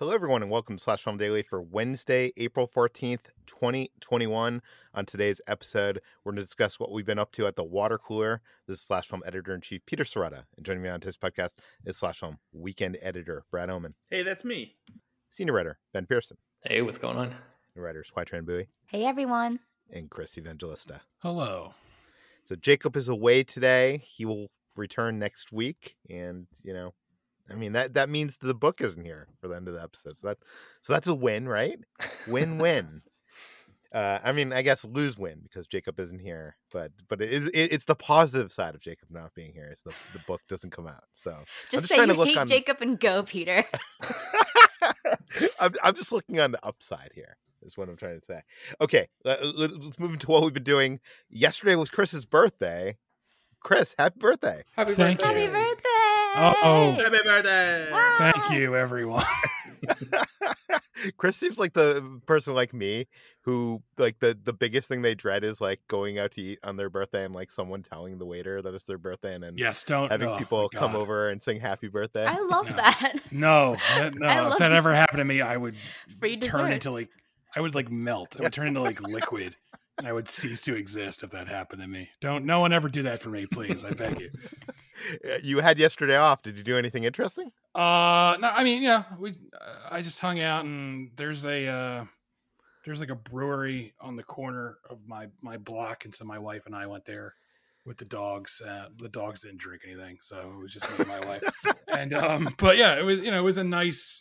Hello, everyone, and welcome to Slash Film Daily for Wednesday, April 14th, 2021. On today's episode, we're going to discuss what we've been up to at the water cooler. This is Slash Film Editor in Chief Peter Sciretta. And joining me on today's podcast is Slash Film Weekend Editor Brad Oman. Hey, that's me. Senior Writer Ben Pearson. Hey, what's going on? And writers Tran Bui. Hey, everyone. And Chris Evangelista. Hello. So Jacob is away today. He will return next week. And, you know, I mean that that means the book isn't here for the end of the episode. So that so that's a win, right? Win win. uh, I mean, I guess lose win because Jacob isn't here, but but it is it, it's the positive side of Jacob not being here is the the book doesn't come out. So just, say you hate on... Jacob and go, Peter. I'm I'm just looking on the upside here. Is what I'm trying to say. Okay, let's move into what we've been doing. Yesterday was Chris's birthday. Chris, happy birthday! Happy Thank birthday! You. Happy birthday! Oh, happy birthday! Thank you, everyone. Chris seems like the person like me who like the the biggest thing they dread is like going out to eat on their birthday and like someone telling the waiter that it's their birthday and then yes, don't having oh, people come over and sing happy birthday. I love no. that. No, no. if that ever happened to me, I would Free turn into like I would like melt. I would turn into like liquid. And I would cease to exist if that happened to me. Don't no one ever do that for me, please. I beg you. You had yesterday off. Did you do anything interesting? Uh, no. I mean, you know, we. Uh, I just hung out, and there's a uh, there's like a brewery on the corner of my my block, and so my wife and I went there with the dogs. Uh, the dogs didn't drink anything, so it was just me and my wife. And um, but yeah, it was you know it was a nice.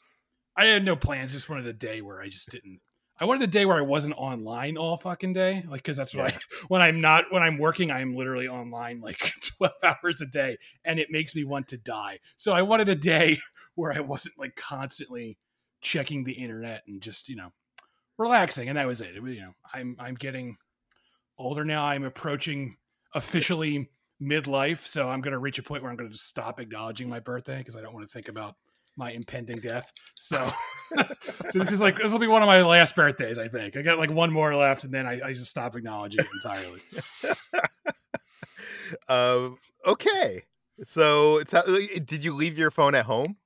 I had no plans. Just wanted a day where I just didn't I wanted a day where I wasn't online all fucking day, like because that's yeah. I, when I'm not when I'm working, I'm literally online like 12 hours a day, and it makes me want to die. So I wanted a day where I wasn't like constantly checking the internet and just you know relaxing, and that was it. it was, you know, I'm I'm getting older now. I'm approaching officially midlife, so I'm going to reach a point where I'm going to just stop acknowledging my birthday because I don't want to think about my impending death. So, so this is like this will be one of my last birthdays. I think I got like one more left, and then I, I just stop acknowledging it entirely. um. Okay. So, it's how, did you leave your phone at home?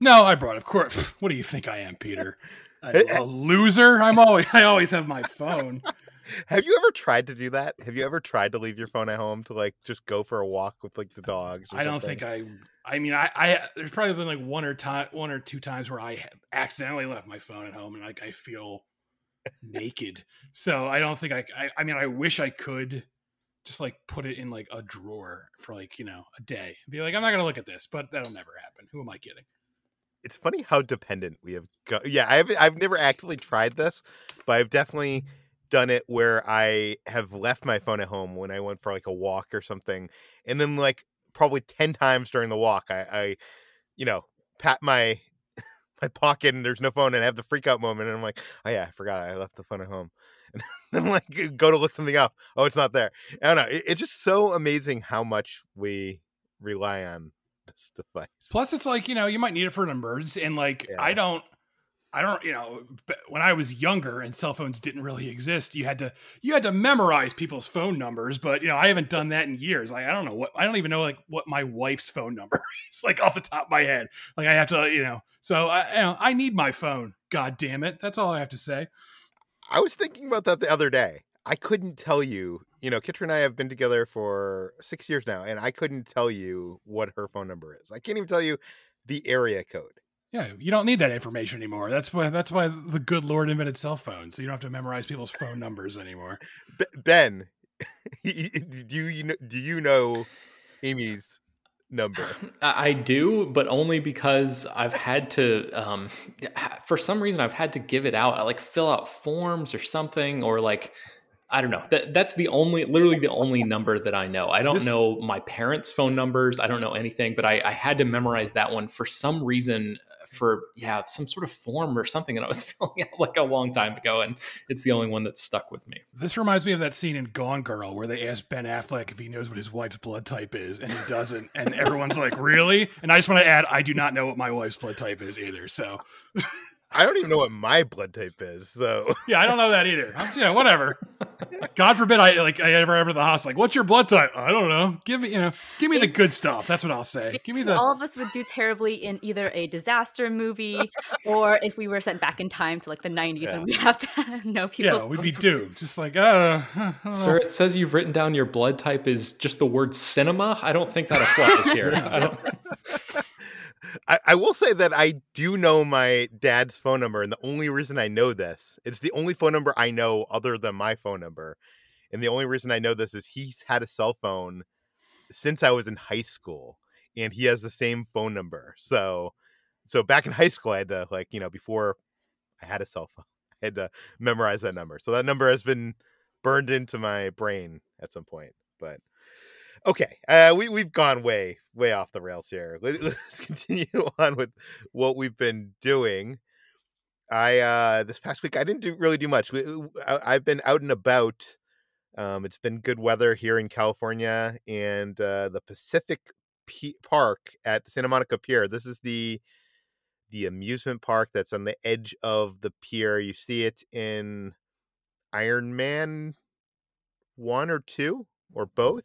No, I brought. Of course. What do you think I am, Peter? A, a loser? I'm always. I always have my phone. Have you ever tried to do that? Have you ever tried to leave your phone at home to like just go for a walk with like the dogs? I don't something? think I. I mean, I, I there's probably been like one or time, one or two times where I accidentally left my phone at home, and like I feel naked. So I don't think I, I. I mean, I wish I could just like put it in like a drawer for like you know a day and be like, I'm not gonna look at this, but that'll never happen. Who am I kidding? It's funny how dependent we have. Go- yeah, I've I've never actively tried this, but I've definitely done it where I have left my phone at home when I went for like a walk or something, and then like probably ten times during the walk, I, I you know, pat my my pocket and there's no phone, and I have the freak out moment, and I'm like, oh yeah, I forgot I left the phone at home, and then like go to look something up, oh it's not there. I don't know. It, it's just so amazing how much we rely on this device. Plus, it's like you know you might need it for an emergency, and like yeah. I don't. I don't, you know, when I was younger and cell phones didn't really exist, you had to you had to memorize people's phone numbers. But you know, I haven't done that in years. Like, I don't know what I don't even know like what my wife's phone number is, like off the top of my head. Like, I have to, you know, so I, you know, I need my phone. God damn it, that's all I have to say. I was thinking about that the other day. I couldn't tell you. You know, Kitra and I have been together for six years now, and I couldn't tell you what her phone number is. I can't even tell you the area code. Yeah, you don't need that information anymore. That's why that's why the good Lord invented cell phones. So you don't have to memorize people's phone numbers anymore. Ben, do you know, do you know Amy's number? I do, but only because I've had to. Um, for some reason, I've had to give it out. I like fill out forms or something, or like I don't know. That that's the only, literally the only number that I know. I don't this, know my parents' phone numbers. I don't know anything, but I, I had to memorize that one for some reason for yeah some sort of form or something that I was filling out like a long time ago, and it's the only one that's stuck with me. This reminds me of that scene in Gone Girl where they ask Ben Affleck if he knows what his wife's blood type is, and he doesn't, and everyone's like, "Really?" And I just want to add, I do not know what my wife's blood type is either. So. I don't even know what my blood type is. So yeah, I don't know that either. I'm, yeah, whatever. God forbid I like I ever ever the hospital. Like, what's your blood type? I don't know. Give me you know, give me the good stuff. That's what I'll say. Give me the. All of us would do terribly in either a disaster movie or if we were sent back in time to like the 90s yeah. and we have to know people. Yeah, we'd be doomed. Just like, uh, sir, it says you've written down your blood type is just the word cinema. I don't think that applies here. I don't. I, I, will say that I do know my dad's phone number, and the only reason I know this, it's the only phone number I know other than my phone number. And the only reason I know this is he's had a cell phone since I was in high school, and he has the same phone number. So, so back in high school, I had to like you know before I had a cell phone, I had to memorize that number. So that number has been burned into my brain at some point. But okay uh we, we've gone way way off the rails here. Let, us continue on with what we've been doing. I uh this past week i didn't do, really do much. I, i've been out and about. Um it's been good weather here in california and uh the pacific P- park at santa monica pier. This is the the amusement park that's on the edge of the pier. You see it in iron man one or two or both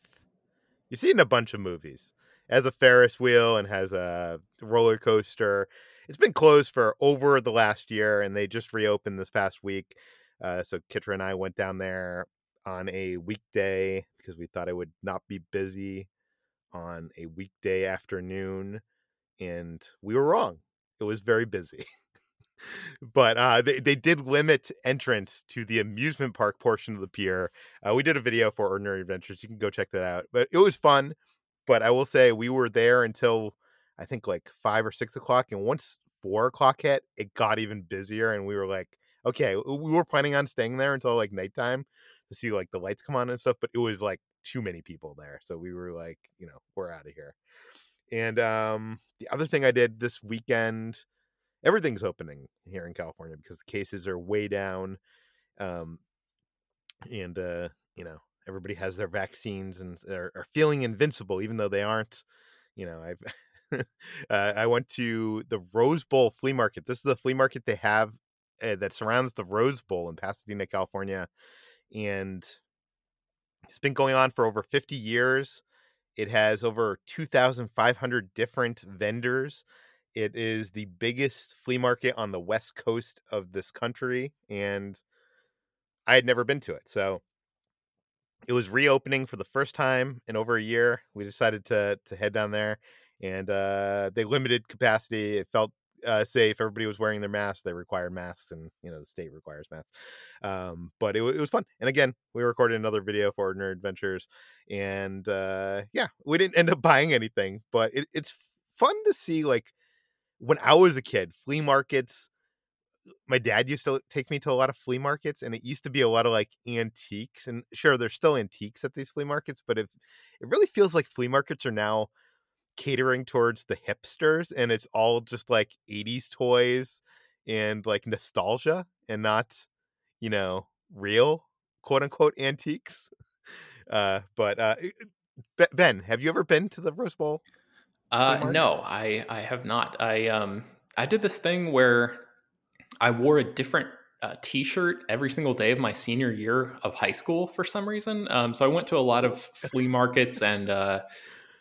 you see it a bunch of movies. It has a Ferris wheel and has a roller coaster. It's been closed for over the last year, and they just reopened this past week. Uh, so Kitra and I went down there on a weekday because we thought it would not be busy on a weekday afternoon, and we were wrong. It was very busy. but uh, they, they did limit entrance to the amusement park portion of the pier. Uh, we did a video for Ordinary Adventures. You can go check that out. But it was fun. But I will say we were there until I think like five or six o'clock. And once four o'clock hit, it got even busier. And we were like, okay, we were planning on staying there until like nighttime to see like the lights come on and stuff. But it was like too many people there. So we were like, you know, we're out of here. And um, the other thing I did this weekend, everything's opening here in California because the cases are way down. Um, and, uh, you know, everybody has their vaccines and are, are feeling invincible, even though they aren't. You know, I've, uh, I went to the Rose Bowl flea market. This is the flea market they have uh, that surrounds the Rose Bowl in Pasadena, California. And it's been going on for over 50 years It has over 2,500 different vendors. It is the biggest flea market on the west coast of this country, and I had never been to it. So it was reopening for the first time in over a year. We decided to to head down there, and uh, they limited capacity. It felt uh, safe. Everybody was wearing their masks. They require masks, and you know the state requires masks. Um, but it, it was fun. And again, we recorded another video for Ordinary Adventures, and uh, yeah, we didn't end up buying anything, but it, it's fun to see. Like when I was a kid, flea markets. My dad used to take me to a lot of flea markets, and it used to be a lot of like antiques. And sure, there's still antiques at these flea markets, but if it really feels like flea markets are now catering towards the hipsters and it's all just like 80s toys and like nostalgia and not you know real quote unquote antiques uh but uh ben have you ever been to the rose bowl uh no i i have not i um i did this thing where i wore a different uh, t-shirt every single day of my senior year of high school for some reason um so i went to a lot of flea markets and uh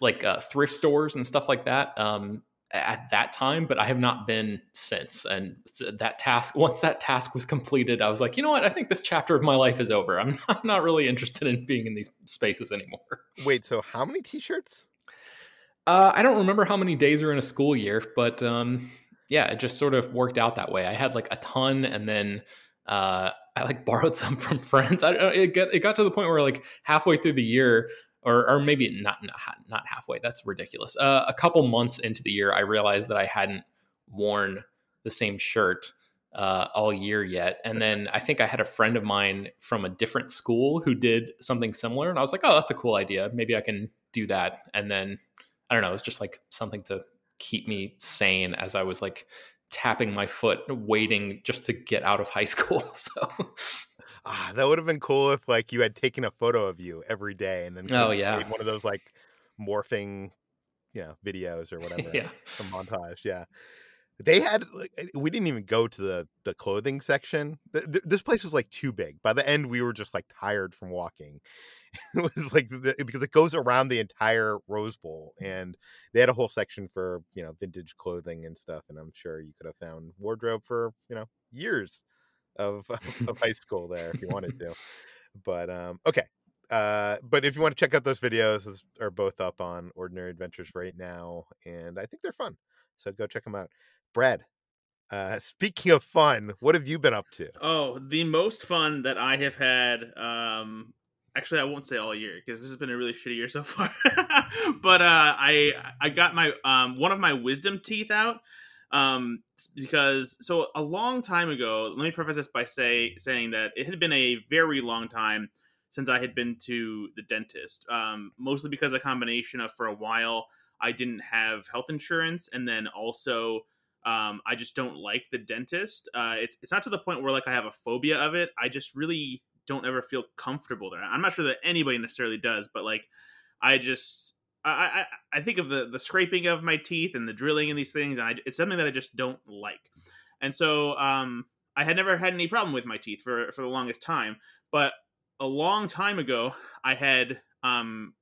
like uh, thrift stores and stuff like that um, at that time, but I have not been since. And that task, once that task was completed, I was like, you know what? I think this chapter of my life is over. I'm not, I'm not really interested in being in these spaces anymore. Wait, so how many t-shirts? Uh, I don't remember how many days are in a school year, but um, yeah, it just sort of worked out that way. I had like a ton, and then uh, I like borrowed some from friends. I, it got it got to the point where like halfway through the year, or, or maybe not, not not halfway. That's ridiculous. Uh, a couple months into the year, I realized that I hadn't worn the same shirt uh, all year yet. And then I think I had a friend of mine from a different school who did something similar, and I was like, "Oh, that's a cool idea. Maybe I can do that." And then I don't know. It was just like something to keep me sane as I was like tapping my foot, waiting just to get out of high school. So. Ah, that would have been cool if like you had taken a photo of you every day and then oh yeah. one of those like morphing you know videos or whatever yeah. a montage yeah. They had like eh, we didn't even go to the the clothing section. This place was like too big. By the end we were just like tired from walking it was like the, because it goes around the entire rose bowl and they had a whole section for you know vintage clothing and stuff and i'm sure you could have found wardrobe for you know years of, of high school there if you wanted to. But um, okay. Uh, but if you want to check out those videos, those are both up on Ordinary Adventures right now, and I think they're fun. So go check them out. Brad, uh, speaking of fun, what have you been up to? Oh, the most fun that I have had. Um, actually, I won't say all year because this has been a really shitty year so far. but uh, I I got my um, one of my wisdom teeth out um, because so a long time ago. Let me preface this by say saying that it had been a very long time since I had been to the dentist. Um, mostly because a combination of for a while I didn't have health insurance, and then also um, I just don't like the dentist. Uh, it's it's not to the point where like I have a phobia of it. I just really don't ever feel comfortable there. I'm not sure that anybody necessarily does, but like I just I, I, I think of the the scraping of my teeth and the drilling and these things, and I, it's something that I just don't like. And so um, I had never had any problem with my teeth for for the longest time. But a long time ago, I had um,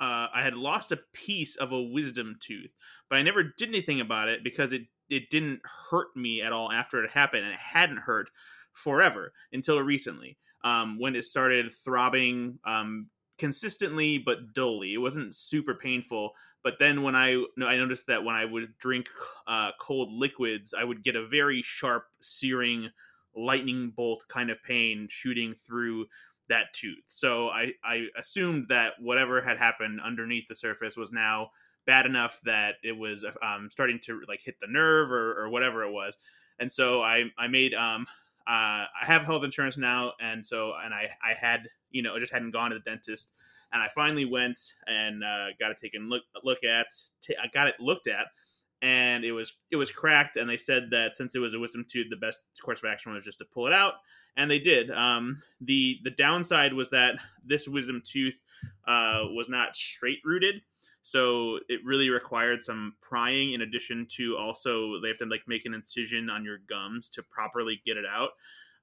uh, I had lost a piece of a wisdom tooth, but I never did anything about it because it it didn't hurt me at all after it happened, and it hadn't hurt forever until recently um, when it started throbbing um, consistently but dully. It wasn't super painful. But then when I I noticed that when I would drink uh, cold liquids, I would get a very sharp, searing, lightning bolt kind of pain shooting through that tooth. So I I assumed that whatever had happened underneath the surface was now bad enough that it was um, starting to like hit the nerve or, or whatever it was. And so I I made um uh, I have health insurance now, and so and I I had you know I just hadn't gone to the dentist, and I finally went and uh, got it taken look look at. T- I got it looked at, and it was it was cracked, and they said that since it was a wisdom tooth, the best course of action was just to pull it out, and they did. Um, the the downside was that this wisdom tooth uh, was not straight rooted. So it really required some prying in addition to also they have to like make an incision on your gums to properly get it out.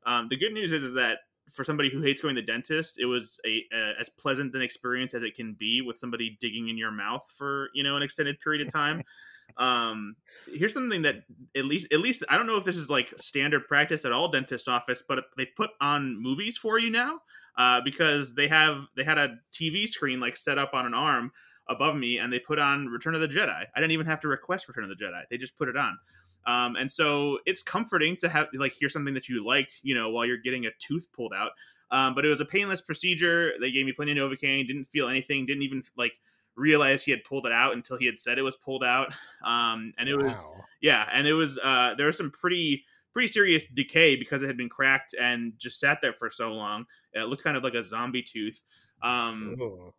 Um, the good news is, is that for somebody who hates going to the dentist, it was a, a as pleasant an experience as it can be with somebody digging in your mouth for you know an extended period of time. um, here's something that at least at least I don't know if this is like standard practice at all dentist office, but they put on movies for you now uh, because they have they had a TV screen like set up on an arm above me, and they put on Return of the Jedi. I didn't even have to request Return of the Jedi; they just put it on. Um, and so it's comforting to have like hear something that you like, you know, while you're getting a tooth pulled out. Um, but it was a painless procedure. They gave me plenty of Novocaine. Didn't feel anything. Didn't even like realize he had pulled it out until he had said it was pulled out. Um, and it was yeah, and it was uh, there was some pretty pretty serious decay because it had been cracked and just sat there for so long. It looked kind of like a zombie tooth. Um,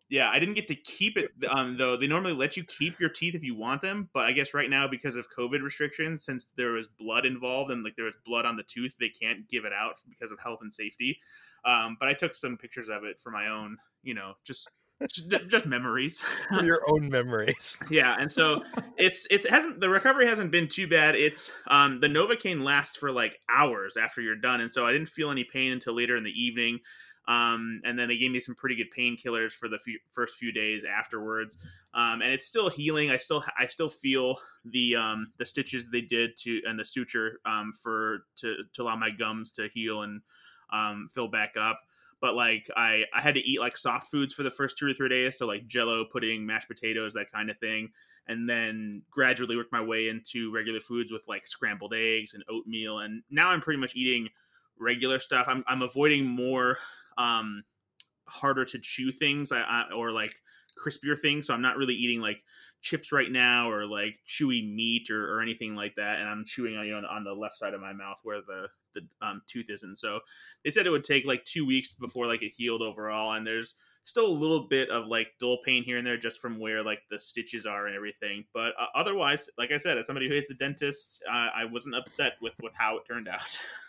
yeah, I didn't get to keep it um, though. They normally let you keep your teeth if you want them, but I guess right now because of COVID restrictions, since there was blood involved and like there was blood on the tooth, they can't give it out because of health and safety. Um, but I took some pictures of it for my own, you know, just just, just memories. For your own memories. yeah, and so it's it's it hasn't the recovery hasn't been too bad. It's um the Novocaine lasts for like hours after you're done, and so I didn't feel any pain until later in the evening. Um, and then they gave me some pretty good painkillers for the few, first few days afterwards. Um, and it's still healing. I still I still feel the um the stitches they did to and the suture um for to to allow my gums to heal and um fill back up but like I I had to eat like soft foods for the first two or three days, so like Jello, pudding, mashed potatoes, that kind of thing, and then gradually worked my way into regular foods with like scrambled eggs and oatmeal, and now I'm pretty much eating regular stuff. I'm I'm avoiding more um harder to chew things, I, I, or like crispier things, so I'm not really eating like chips right now or like chewy meat or, or anything like that, and I'm chewing on you know on the left side of my mouth where the the um, tooth isn't. So they said it would take like two weeks before like it healed overall. And there's still a little bit of like dull pain here and there just from where like the stitches are and everything. But uh, otherwise like i said as somebody who hates the dentist uh, i wasn't upset with with how it turned out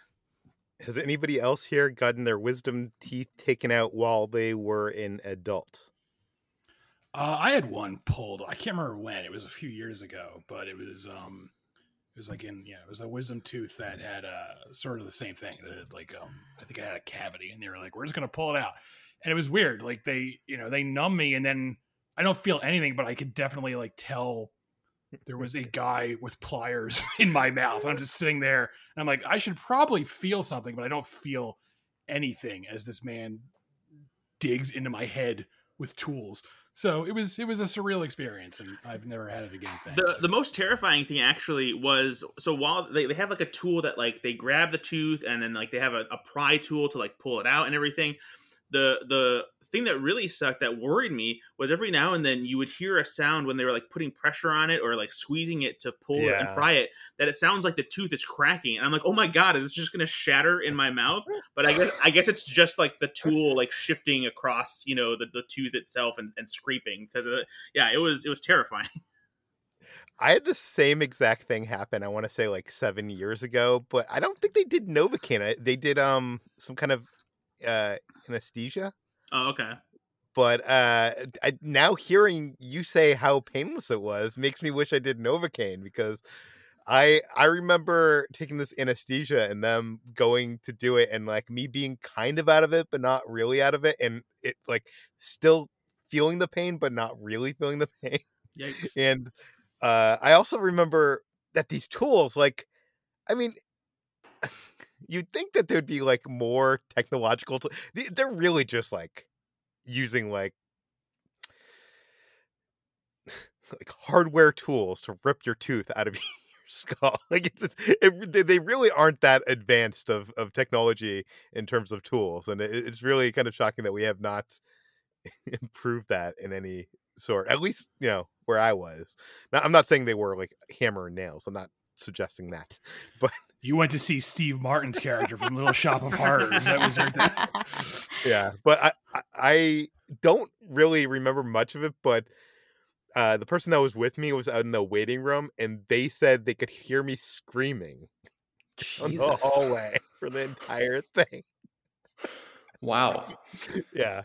Has anybody else here gotten their wisdom teeth taken out while they were an adult? Uh, I had one pulled. I can't remember when. It was a few years ago, but it was um, it was like in yeah, it was a wisdom tooth that had uh sort of the same thing. That had like um, I think it had a cavity, and they were like, "We're just gonna pull it out," and it was weird. Like they, you know, they numb me, and then I don't feel anything, but I could definitely like tell there was a guy with pliers in my mouth. I'm just sitting there, and I'm like, I should probably feel something, but I don't feel anything as this man digs into my head with tools. So it was it was a surreal experience, and I've never had it again. the the most terrifying thing actually was so while they, they have like a tool that like they grab the tooth and then like they have a, a pry tool to like pull it out and everything the the thing that really sucked that worried me was every now and then you would hear a sound when they were like putting pressure on it or like squeezing it to pull it and pry it that it sounds like the tooth is cracking and i'm like oh my god is this just gonna shatter in my mouth but i guess i guess it's just like the tool like shifting across you know the, the tooth itself and, and scraping because yeah it was it was terrifying I had the same exact thing happen. I want to say like seven years ago, but I don't think they did Novocaine. They did um some kind of uh anesthesia. Oh okay But uh, I, now hearing you say how painless it was makes me wish I did Novocaine because I I remember taking this anesthesia and them going to do it and like me being kind of out of it but not really out of it and it like still feeling the pain but not really feeling the pain Yikes. and uh, I also remember that these tools, like, I mean, you'd think that there'd be like more technological. They- they're really just like using like like hardware tools to rip your tooth out of your skull. Like it's, it, they- they really aren't that advanced of of technology in terms of tools, and it, it's really kind of shocking that we have not improved that in any sort. At least you know where I was. Now, I'm not saying they were like hammer and nails. I'm not suggesting that. But you went to see Steve Martin's character from Little Shop of Horrors. That was your time. yeah but I, I i don't really remember much of it but uh the person that was with me was out in the waiting room and they said they could hear me screaming on the hallway for the entire thing Wow. yeah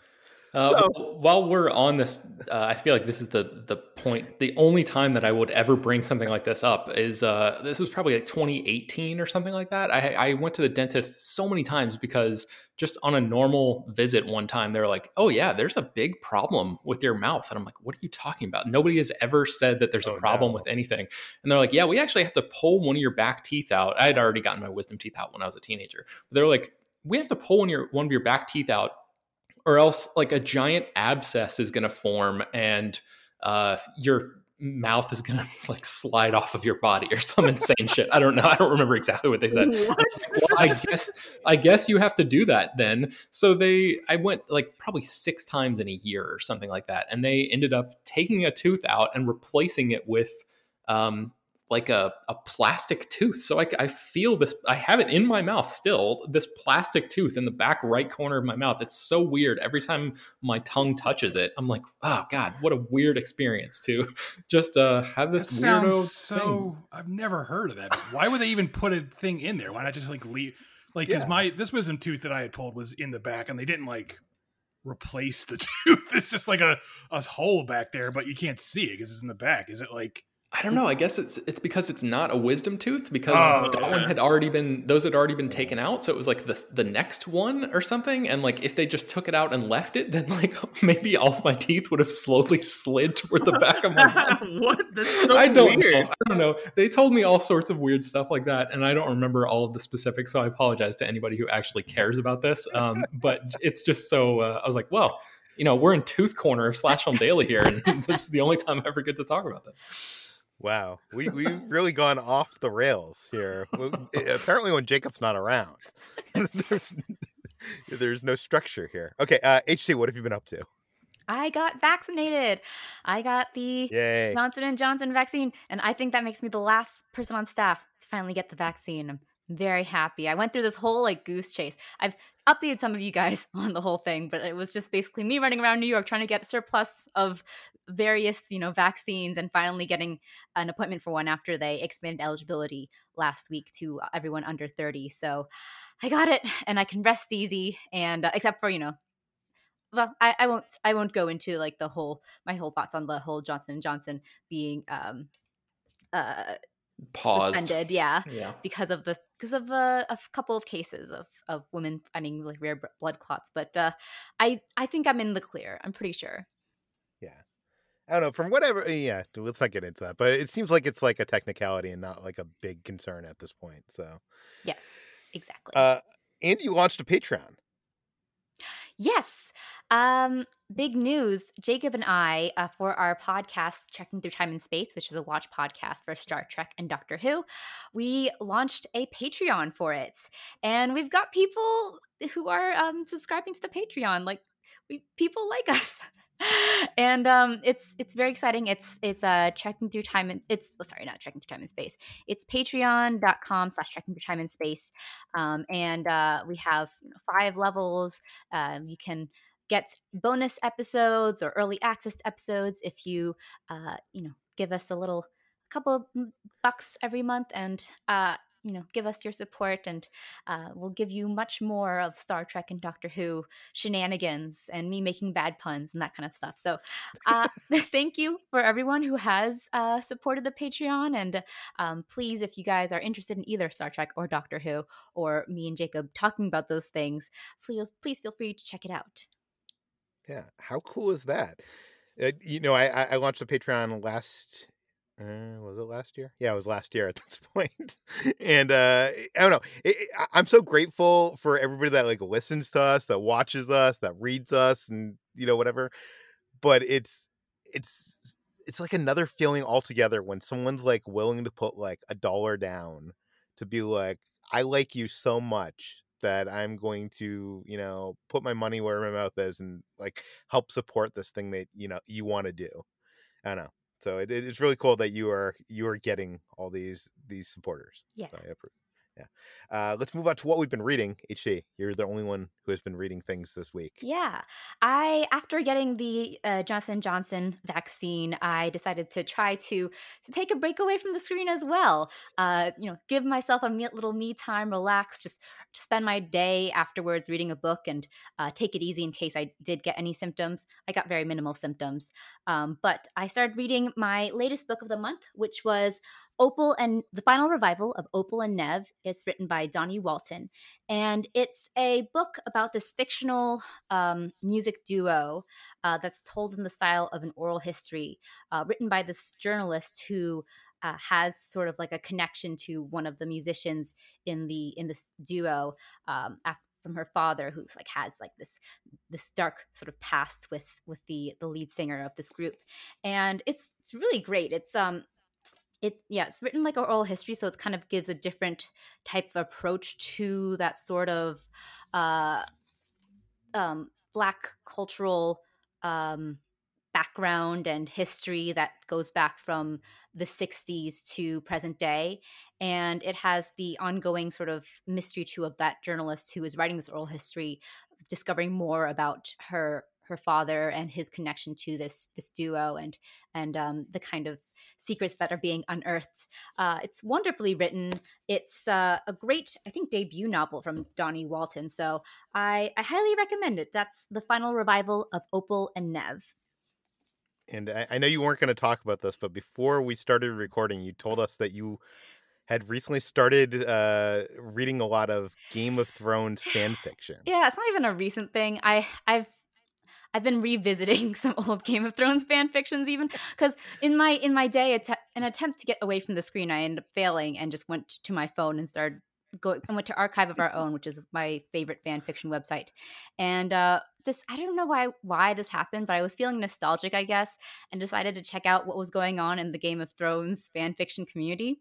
Uh, So- while we're on this, uh, I feel like this is the the point. The only time that I would ever bring something like this up is uh, this was probably like 2018 or something like that. I, I went to the dentist so many times because just on a normal visit one time, they're like, "Oh yeah, there's a big problem with your mouth," and I'm like, "What are you talking about? Nobody has ever said that there's a Oh, problem no. with anything." And they're like, "Yeah, we actually have to pull one of your back teeth out." I had already gotten my wisdom teeth out when I was a teenager. But they're like, "We have to pull one of your one of your back teeth out." Or else like a giant abscess is going to form and uh, your mouth is going to like slide off of your body or some insane shit. I don't know. I don't remember exactly what they said. What? Well, I guess I guess you have to do that then. So they I went like probably 6 times in a year or something like that and they ended up taking a tooth out and replacing it with um like a, a plastic tooth. So I, I feel this, I have it in my mouth still, this plastic tooth in the back right corner of my mouth. It's so weird. Every time my tongue touches it, I'm like, oh God, what a weird experience to just uh, have this That weirdo so. thing. I've never heard of that. Why would they even put a thing in there? Why not just like leave? Like, because Yeah. my this wisdom tooth that I had pulled was in the back, and they didn't like replace the tooth. It's just like a a hole back there, but you can't see it because it's in the back. Is it like? I don't know. I guess it's it's because it's not a wisdom tooth because Oh, that one had already been those had already been taken out. So it was like the the next one or something. And like if they just took it out and left it, then like maybe all of my teeth would have slowly slid toward the back of my mouth. what? So I don't weird. know. I don't know. They told me all sorts of weird stuff like that, and I don't remember all of the specifics. So I apologize to anybody who actually cares about this. Um, but it's just so uh, I was like, well, you know, we're in Tooth Corner of Slash Film Daily here, and this is the only time I ever get to talk about this. Wow, we we've really gone off the rails here. Apparently, when Jacob's not around, there's there's no structure here. Okay, uh, HT, what have you been up to? I got vaccinated. I got the Yay! Johnson and Johnson vaccine, and I think that makes me the last person on staff to finally get the vaccine. I'm very happy. I went through this whole like goose chase. I've updated some of you guys on the whole thing, but it was just basically me running around New York trying to get surplus of various, you know, vaccines and finally getting an appointment for one after they expanded eligibility last week to everyone under 30. So I got it and I can rest easy and uh, except for, you know, well, I, I won't I won't go into like the whole my whole thoughts on the whole Johnson and Johnson being um uh Pause. suspended, yeah, Yeah. because of the because of a, a couple of cases of of women finding like rare b- blood clots. But uh, I I think I'm in the clear. I'm pretty sure. I don't know. From whatever, yeah. Let's not get into that. But it seems like it's like a technicality and not like a big concern at this point. So, Yes, exactly. uh, and you launched a Patreon. Yes. Um, big news. Jacob and I, uh, for our podcast, Trekking Through Time and Space, which is a watch podcast for Star Trek and Doctor Who, we launched a Patreon for it. And we've got people who are um, subscribing to the Patreon. Like, we people like us. And um, it's it's very exciting. It's it's uh trekking through time and it's oh, sorry, not trekking through time and space. It's patreon.com slash trekking through time and space. Um, and uh, we have you know, five levels. Um, you can get bonus episodes or early access episodes if you uh, you know give us a little couple of bucks every month and uh, you know give us your support and uh, we'll give you much more of star trek and doctor who shenanigans and me making bad puns and that kind of stuff so uh, thank you for everyone who has uh, supported the patreon and um, please if you guys are interested in either star trek or doctor who or me and jacob talking about those things please please feel free to check it out Yeah, how cool is that? Uh, you know, I I I launched a Patreon last. Uh, was it last year? Yeah, it was last year at this point. and uh I don't know. It, it- I'm so grateful for everybody that like listens to us, that watches us, that reads us, and you know whatever. But it's it's it's like another feeling altogether when someone's like willing to put like a dollar down to be like, I like you so much that I'm going to, you know, put my money where my mouth is and like help support this thing that you know you want to do. I don't know. So it, it- it's really cool that you are you are getting all these these supporters. yeah So Yeah. Uh, let's move on to what we've been reading. HT, you're the only one who has been reading things this week. Yeah, I after getting the uh, Johnson Johnson vaccine, I decided to try to to take a break away from the screen as well. Uh, you know, give myself a me- little me time, relax, just spend my day afterwards reading a book and uh, take it easy in case I did get any symptoms. I got very minimal symptoms, um, but I started reading my latest book of the month, which was Opal and the final revival of Opal and Nev. It's written by Dawnie Walton, and it's a book about this fictional um, music duo uh, that's told in the style of an oral history, uh, written by this journalist who uh, has sort of like a connection to one of the musicians in the in this duo um, after, from her father who's like has like this this dark sort of past with with the the lead singer of this group. And it's, it's really great. It's um it yeah it's written like oral history so it kind of gives a different type of approach to that sort of uh um black cultural um background and history that goes back from the 60s to present day and it has the ongoing sort of mystery too of that journalist who is writing this oral history discovering more about her her father and his connection to this this duo and and um, the kind of secrets that are being unearthed. Uh, it's wonderfully written. It's uh, a great, I think, debut novel from Dawnie Walton. So I, I highly recommend it. That's the final revival of Opal and Nev and I, I know you weren't going to talk about this, but before we started recording, you told us that you had recently started uh, reading a lot of Game of Thrones fan fiction. Yeah, it's not even a recent thing. I I've I've been revisiting some old Game of Thrones fan fictions, even because in my in my day, att- an attempt to get away from the screen, I ended up failing and just went to my phone and started go I went to Archive of Our Own, which is my favorite fan fiction website, and uh, just I don't know why why this happened, but I was feeling nostalgic, I guess, and decided to check out what was going on in the Game of Thrones fan fiction community,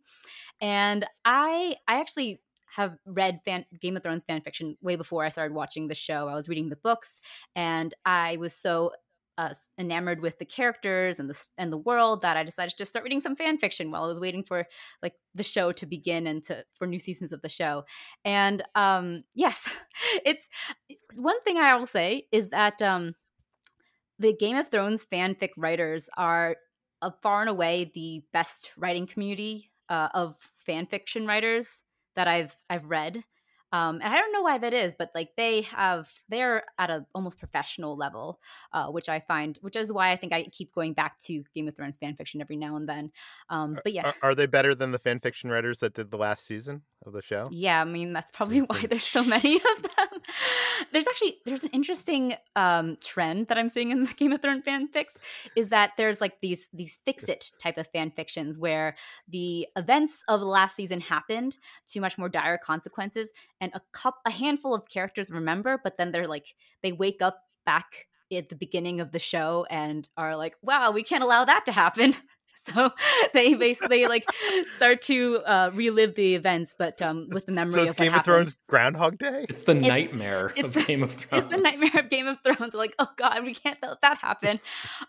and I I actually have read fan, Game of Thrones fan fiction way before I started watching the show. I was reading the books, and I was so uh, enamored with the characters and the and the world that I decided to start reading some fan fiction while I was waiting for like the show to begin and to for new seasons of the show. And um, yes, it's one thing I will say is that um, the Game of Thrones fanfic writers are uh, far and away the best writing community uh, of fan fiction writers that I've I've read. Um, and I don't know why that is, but like they have, they're at a almost professional level, uh, which I find, which is why I think I keep going back to Game of Thrones fan fiction every now and then. Um, but yeah, are, are, they better than the fan fiction writers that did the last season of the show? Yeah, I mean that's probably why there's so many of them. There's actually there's an interesting um, trend that I'm seeing in the Game of Thrones fanfics is that there's like these these fix it type of fan fictions where the events of the last season happened to much more dire consequences and a cup a handful of characters remember but then they're like they wake up back at the beginning of the show and are like wow we can't allow that to happen so they basically like start to uh, relive the events but um, with the memory so it's of game of thrones groundhog day? It's the it's, nightmare it's, of game of thrones it's the nightmare of game of thrones. Like oh god we can't let that happen.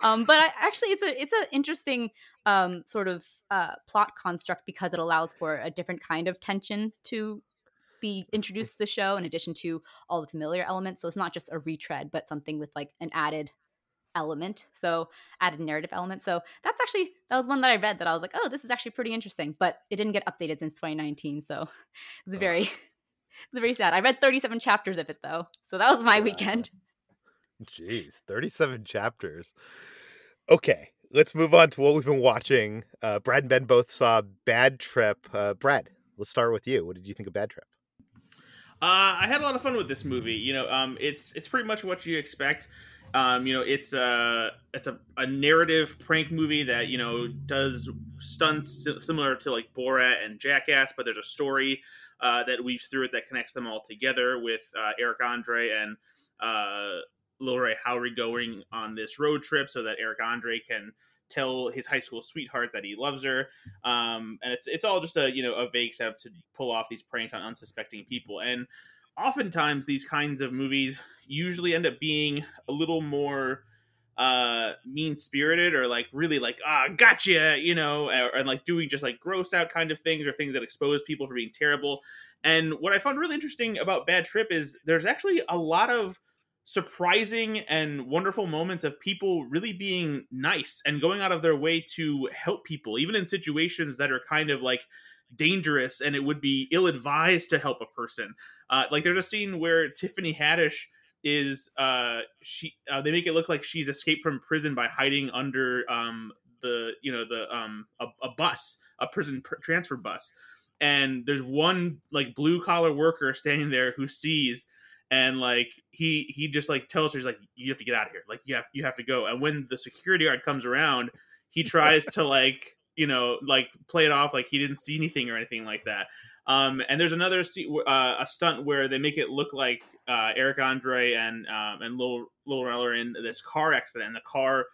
Um, but I, actually it's a it's an interesting um, sort of uh, plot construct because it allows for a different kind of tension to be introduced to the show in addition to all the familiar elements. So it's not just a retread, but something with like an added element. So added narrative element. So that's actually that was one that I read that I was like, oh, this is actually pretty interesting. But it didn't get updated since 2019. So it's was very it was very sad. I read 37 chapters of it though. So that was my weekend. Jeez, 37 chapters. Okay, let's move on to what we've been watching. Uh, Brad and Ben both saw Bad Trip. Uh, Brad, let's start with you. What did you think of Bad Trip? Uh, I had a lot of fun with this movie. You know, um, it's it's pretty much what you expect. Um, you know, it's a it's a, a narrative prank movie that you know does stunts similar to like Borat and Jackass, but there's a story uh, that weaves through it that connects them all together with uh, Eric Andre and uh, Lil Rel Howery going on this road trip so that Eric Andre can tell his high school sweetheart that he loves her. Um, and it's it's all just a you know a vague setup to pull off these pranks on unsuspecting people. And oftentimes these kinds of movies usually end up being a little more uh mean spirited or like really like ah gotcha you know and like doing just like gross out kind of things or things that expose people for being terrible. And what i found really interesting about bad trip is there's actually a lot of surprising and wonderful moments of people really being nice and going out of their way to help people even in situations that are kind of like dangerous and it would be ill advised to help a person. Uh, like there's a scene where tiffany haddish is uh she uh, they make it look like she's escaped from prison by hiding under um the you know the um a, a bus a prison pr- transfer bus. And there's one like blue collar worker standing there who sees and like he he just like tells her he's like you have to get out of here. Like you have you have to go. And when the security guard comes around he tries to like you know like play it off like he didn't see anything or anything like that um, and there's another uh, a stunt where they make it look like uh, Eric Andre and um, and Lil Lil Rel are in this car accident, and the car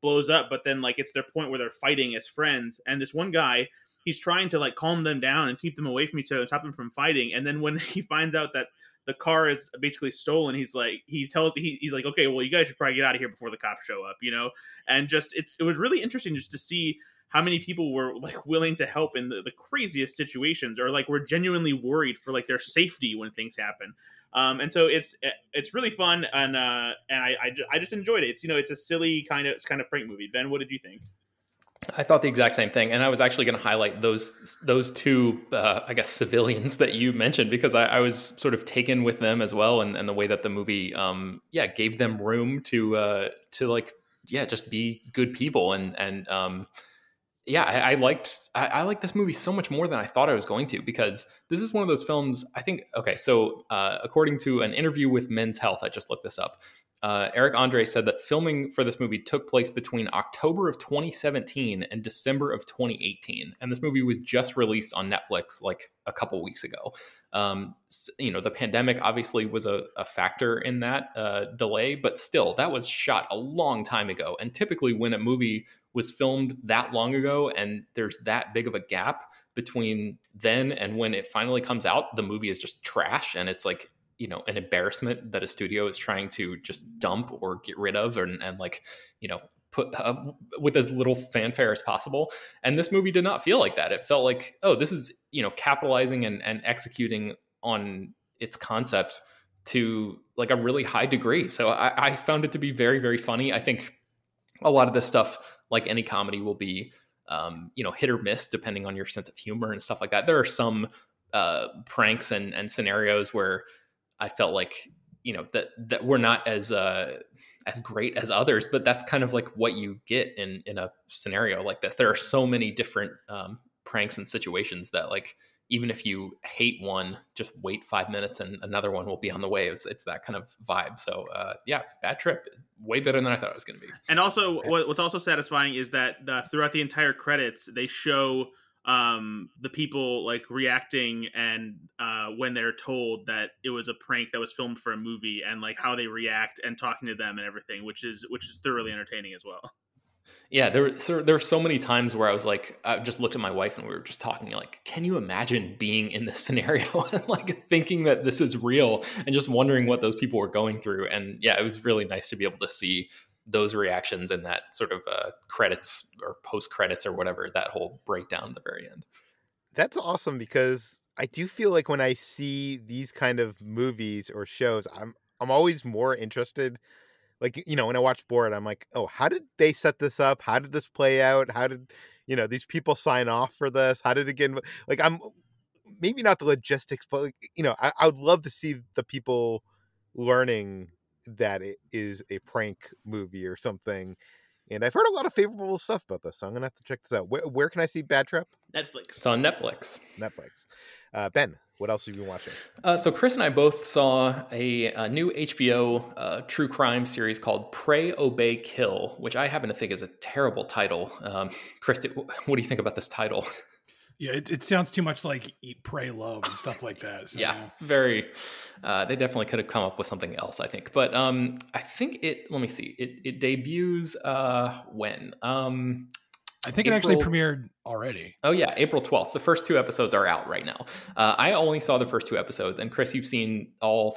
blows up. But then like it's their point where they're fighting as friends, and this one guy he's trying to like calm them down and keep them away from each other and stop them from fighting. And then when he finds out that the car is basically stolen, he's like he tells he, he's like okay, well you guys should probably get out of here before the cops show up, you know. And just it's it was really interesting just to see how many people were like willing to help in the, the craziest situations or like were genuinely worried for like their safety when things happen. Um, and so it's it's really fun and uh, and I, I, I just enjoyed it. It's you know it's a silly kind of kind of prank movie. Ben what did you think? I thought the exact same thing, and I was actually going to highlight those those two, uh, I guess, civilians that you mentioned because I, I, was sort of taken with them as well, and, and the way that the movie, um, yeah, gave them room to uh, to like, yeah, just be good people, and and um, yeah, I, I liked I, I liked this movie so much more than I thought I was going to because this is one of those films. I think okay, so uh, according to an interview with Men's Health, I just looked this up. Uh, Eric Andre said that filming for this movie took place between October of 2017 and December of 2018, and this movie was just released on Netflix like a couple weeks ago. Um, you know, the pandemic obviously was a, a factor in that uh, delay, but still, that was shot a long time ago. And typically, when a movie was filmed that long ago and there's that big of a gap between then and when it finally comes out the movie is just trash and it's like you know an embarrassment that a studio is trying to just dump or get rid of and, and like you know put uh, with as little fanfare as possible. And this movie did not feel like that. It felt like oh this is you know capitalizing and, and executing on its concept to like a really high degree. So I, I found it to be very very funny. I think a lot of this stuff like any comedy will be um, you know hit or miss depending on your sense of humor and stuff like that. There are some uh, pranks and, and scenarios where i felt like you know that that were not as uh, as great as others but that's kind of like what you get in in a scenario like this. There are so many different um, pranks and situations that like even if you hate one, just wait five minutes and another one will be on the way. It's, it's that kind of vibe. So uh, yeah, bad trip, way better than I thought it was going to be. And also, what's also satisfying is that throughout the entire credits, they show um the people like reacting and uh when they're told that it was a prank that was filmed for a movie and like how they react and talking to them and everything which is which is thoroughly entertaining as well yeah, there so there were so many times where I was like, I just looked at my wife and we were just talking like, can you imagine being in this scenario and like thinking that this is real and just wondering what those people were going through? And yeah, it was really nice to be able to see those reactions and that sort of uh, credits or post credits or whatever that whole breakdown at the very end. That's awesome because I do feel like when I see these kind of movies or shows, I'm I'm always more interested like you know when i watch Borat i'm like oh how did they set this up how did this play out how did you know these people sign off for this how did it get like i'm maybe not the logistics but like, you know I, I would love to see the people learning that it is a prank movie or something and I've heard a lot of favorable stuff about this, so I'm gonna have to check this out. Where, where can I see Bad Trip? Netflix. It's on Netflix. Netflix. Uh, ben, what else have you been watching? Uh, so Chris and I both saw a, a new HBO uh, true crime series called "Pray, Obey, Kill," which I happen to think is a terrible title. Um, Chris, what do you think about this title? Yeah, it, it sounds too much like "Eat, Pray, Love" and stuff like that. So. Yeah, very. Uh, they definitely could have come up with something else, I think. But um, I think it. Let me see. It it debuts uh, when um, I think April, it actually premiered already. Oh yeah, April twelfth. The first two episodes are out right now. Uh, I only saw the first two episodes, and Chris, you've seen all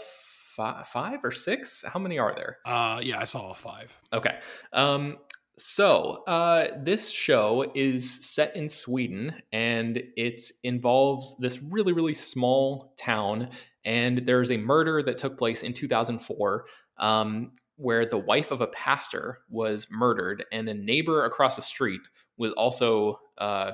five, five or six. How many are there? Uh, yeah, I saw a five. Okay. Um, so uh, this show is set in Sweden, and it involves this really, really small town. And there's a murder that took place in 2004, um, where the wife of a pastor was murdered, and a neighbor across the street was also uh,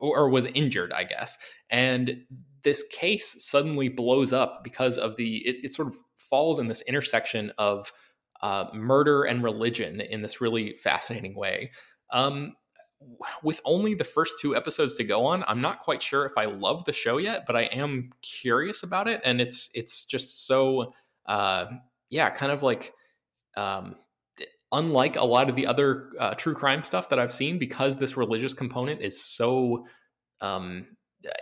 or was injured, I guess. And this case suddenly blows up because of the it, it sort of falls in this intersection of uh, murder and religion in this really fascinating way. Um, with only the first two episodes to go on, I'm not quite sure if I love the show yet, but I am curious about it, and it's it's just so uh, yeah, kind of like um, unlike a lot of the other uh, true crime stuff that I've seen, because this religious component is so um,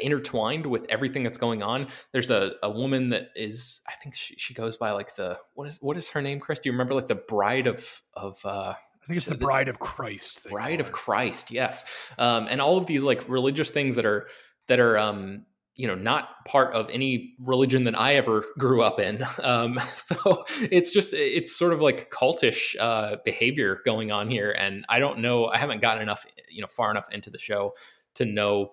intertwined with everything that's going on. There's a, a woman that is, I think she, she goes by like the what is what is her name, Chris? Do you remember like the bride of of uh I think it's the, the Bride of Christ. Bride of Christ, yes. Um, and all of these like religious things that are that are um, you know not part of any religion that I ever grew up in. Um, so it's just it's sort of like cultish uh, behavior going on here, and I don't know. I haven't gotten enough you know far enough into the show to know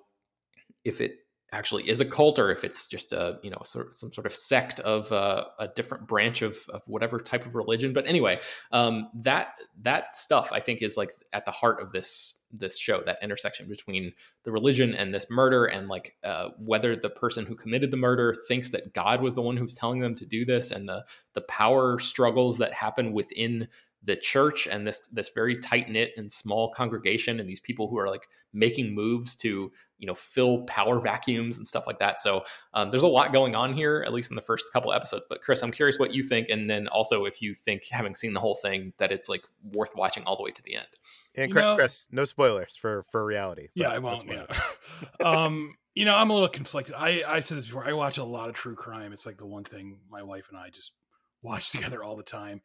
if it actually is a cult or if it's just a you know sort of some sort of sect of uh, a different branch of, of whatever type of religion but anyway um, that that stuff i think is like at the heart of this this show that intersection between the religion and this murder and like uh, whether the person who committed the murder thinks that god was the one who's telling them to do this and the the power struggles that happen within the church and this this very tight knit and small congregation and these people who are like making moves to you know fill power vacuums and stuff like that. So um, there's a lot going on here at least in the first couple episodes. But chris i'm curious what you think and then also if you think having seen the whole thing that it's like worth watching all the way to the end and chris, know, chris no spoilers for for reality yeah i won't yeah. Um you know i'm a little conflicted. I i said this before i watch a lot of true crime. It's like the one thing my wife and i just watch together all the time.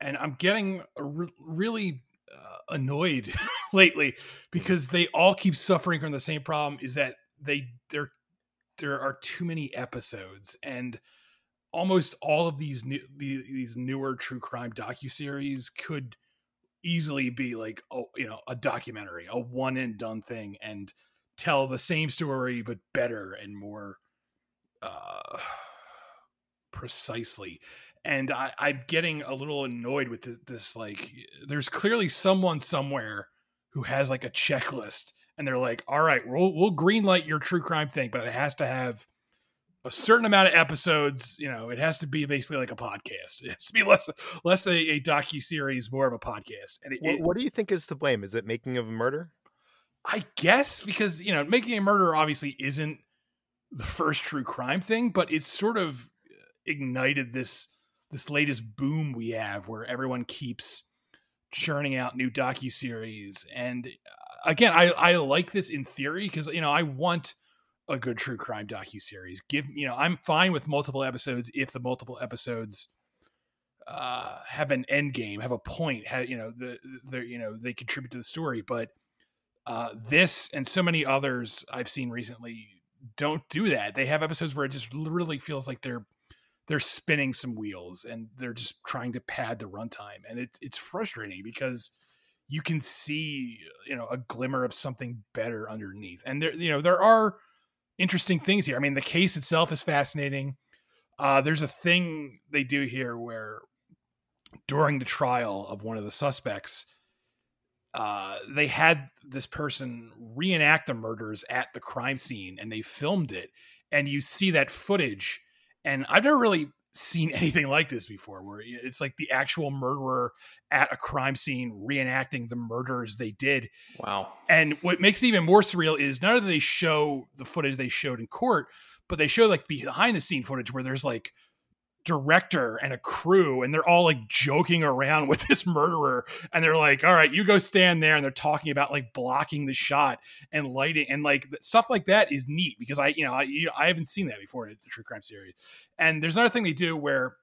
And I'm getting re- really uh, annoyed lately because they all keep suffering from the same problem. Is that they there there are too many episodes. And almost all of these new these newer true crime docu series could easily be like oh you know a documentary a one and done thing and tell the same story but better and more uh precisely and I, i'm getting a little annoyed with this. Like, there's clearly someone somewhere who has like a checklist, and they're like, "All right, we'll we'll greenlight your true crime thing, but it has to have a certain amount of episodes. You know, it has to be basically like a podcast. It has to be less less a, a docu series, more of a podcast." And it, what, what do you think is to blame? Is it making of a murder? I guess because you know, Making a Murderer obviously isn't the first true crime thing, but it's sort of ignited this this latest boom we have where everyone keeps churning out new docu series and uh, again i i like this in theory because you know i want a good true crime docu series give you know i'm fine with multiple episodes if the multiple episodes uh have an end game have a point have you know the the you know they contribute to the story. But uh this and so many others i've seen recently don't do that. They have episodes where it just literally feels like they're they're spinning some wheels and they're just trying to pad the runtime. And it's it's frustrating because you can see you know a glimmer of something better underneath. And there you know there are interesting things here. I mean the case itself is fascinating. Uh, there's a thing they do here where during the trial of one of the suspects uh, they had this person reenact the murders at the crime scene and they filmed it. And you see that footage and I've never really seen anything like this before where it's like the actual murderer at a crime scene reenacting the murders they did. Wow. And what makes it even more surreal is not only they show the footage they showed in court but they show like behind the scene footage where there's like director and a crew and they're all like joking around with this murderer. And they're like all right you go stand there and they're talking about like blocking the shot and lighting and like stuff like that is neat because i you know i, you I haven't seen that before in the true crime series. And there's another thing they do where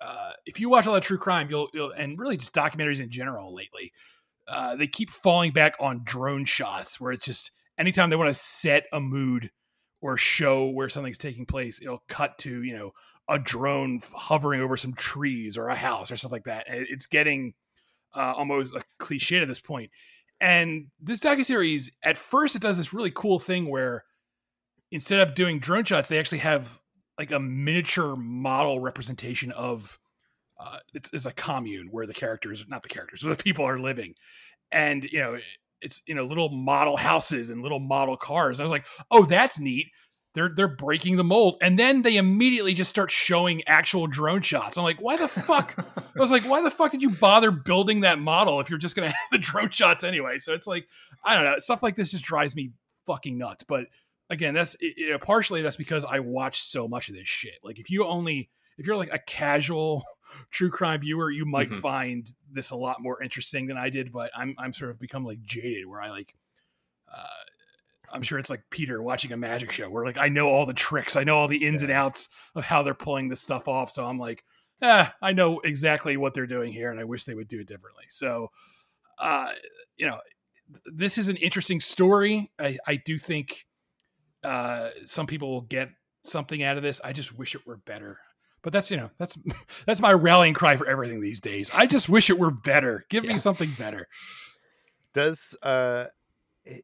uh, if you watch a lot of true crime you'll, you'll and really just documentaries in general lately uh, they keep falling back on drone shots where it's just anytime they want to set a mood or show where something's taking place, it'll cut to you know a drone hovering over some trees or a house or something like that. It's getting uh, almost a cliche at this point. And this docuseries, at first, it does this really cool thing where instead of doing drone shots, they actually have like a miniature model representation of uh, it's, it's a commune where the characters, not the characters, but the people are living. And, you know, it's, you know, little model houses and little model cars. I was like, oh, that's neat. They're, they're breaking the mold. And then they immediately just start showing actual drone shots. I'm like, why the fuck? I was like, why the fuck did you bother building that model if you're just to have the drone shots anyway? So it's like, I don't know. Stuff like this just drives me fucking nuts. But again, that's you know, partially that's because I watch so much of this shit. Like if you only if you're like a casual true crime viewer, you might Mhm. find this a lot more interesting than I did. But I'm I'm sort of become like jaded where I like. Uh, I'm sure it's like Peter watching a magic show where like I know all the tricks, I know all the ins and outs of how they're pulling this stuff off. So I'm like, ah, I know exactly what they're doing here, and I wish they would do it differently. So, uh, you know, this is an interesting story. I, I do think uh, some people will get something out of this. I just wish it were better. But that's you know that's that's my rallying cry for everything these days. I just wish it were better. Give Yeah. me something better. Does uh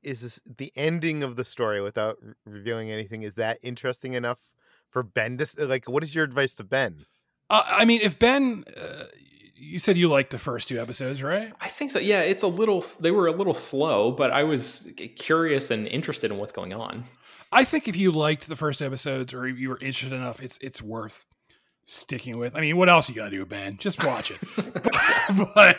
is this the ending of the story without r- revealing anything? Is that interesting enough for Ben to like? What is your advice to Ben? Uh, I mean, if Ben, uh, you said you liked the first two episodes, right? I think so. Yeah, it's a little. They were a little slow, but I was curious and interested in what's going on. I think if you liked the first episodes or you were interested enough, it's it's worth sticking with. I mean, what else you gotta do, Ben? Just watch it. but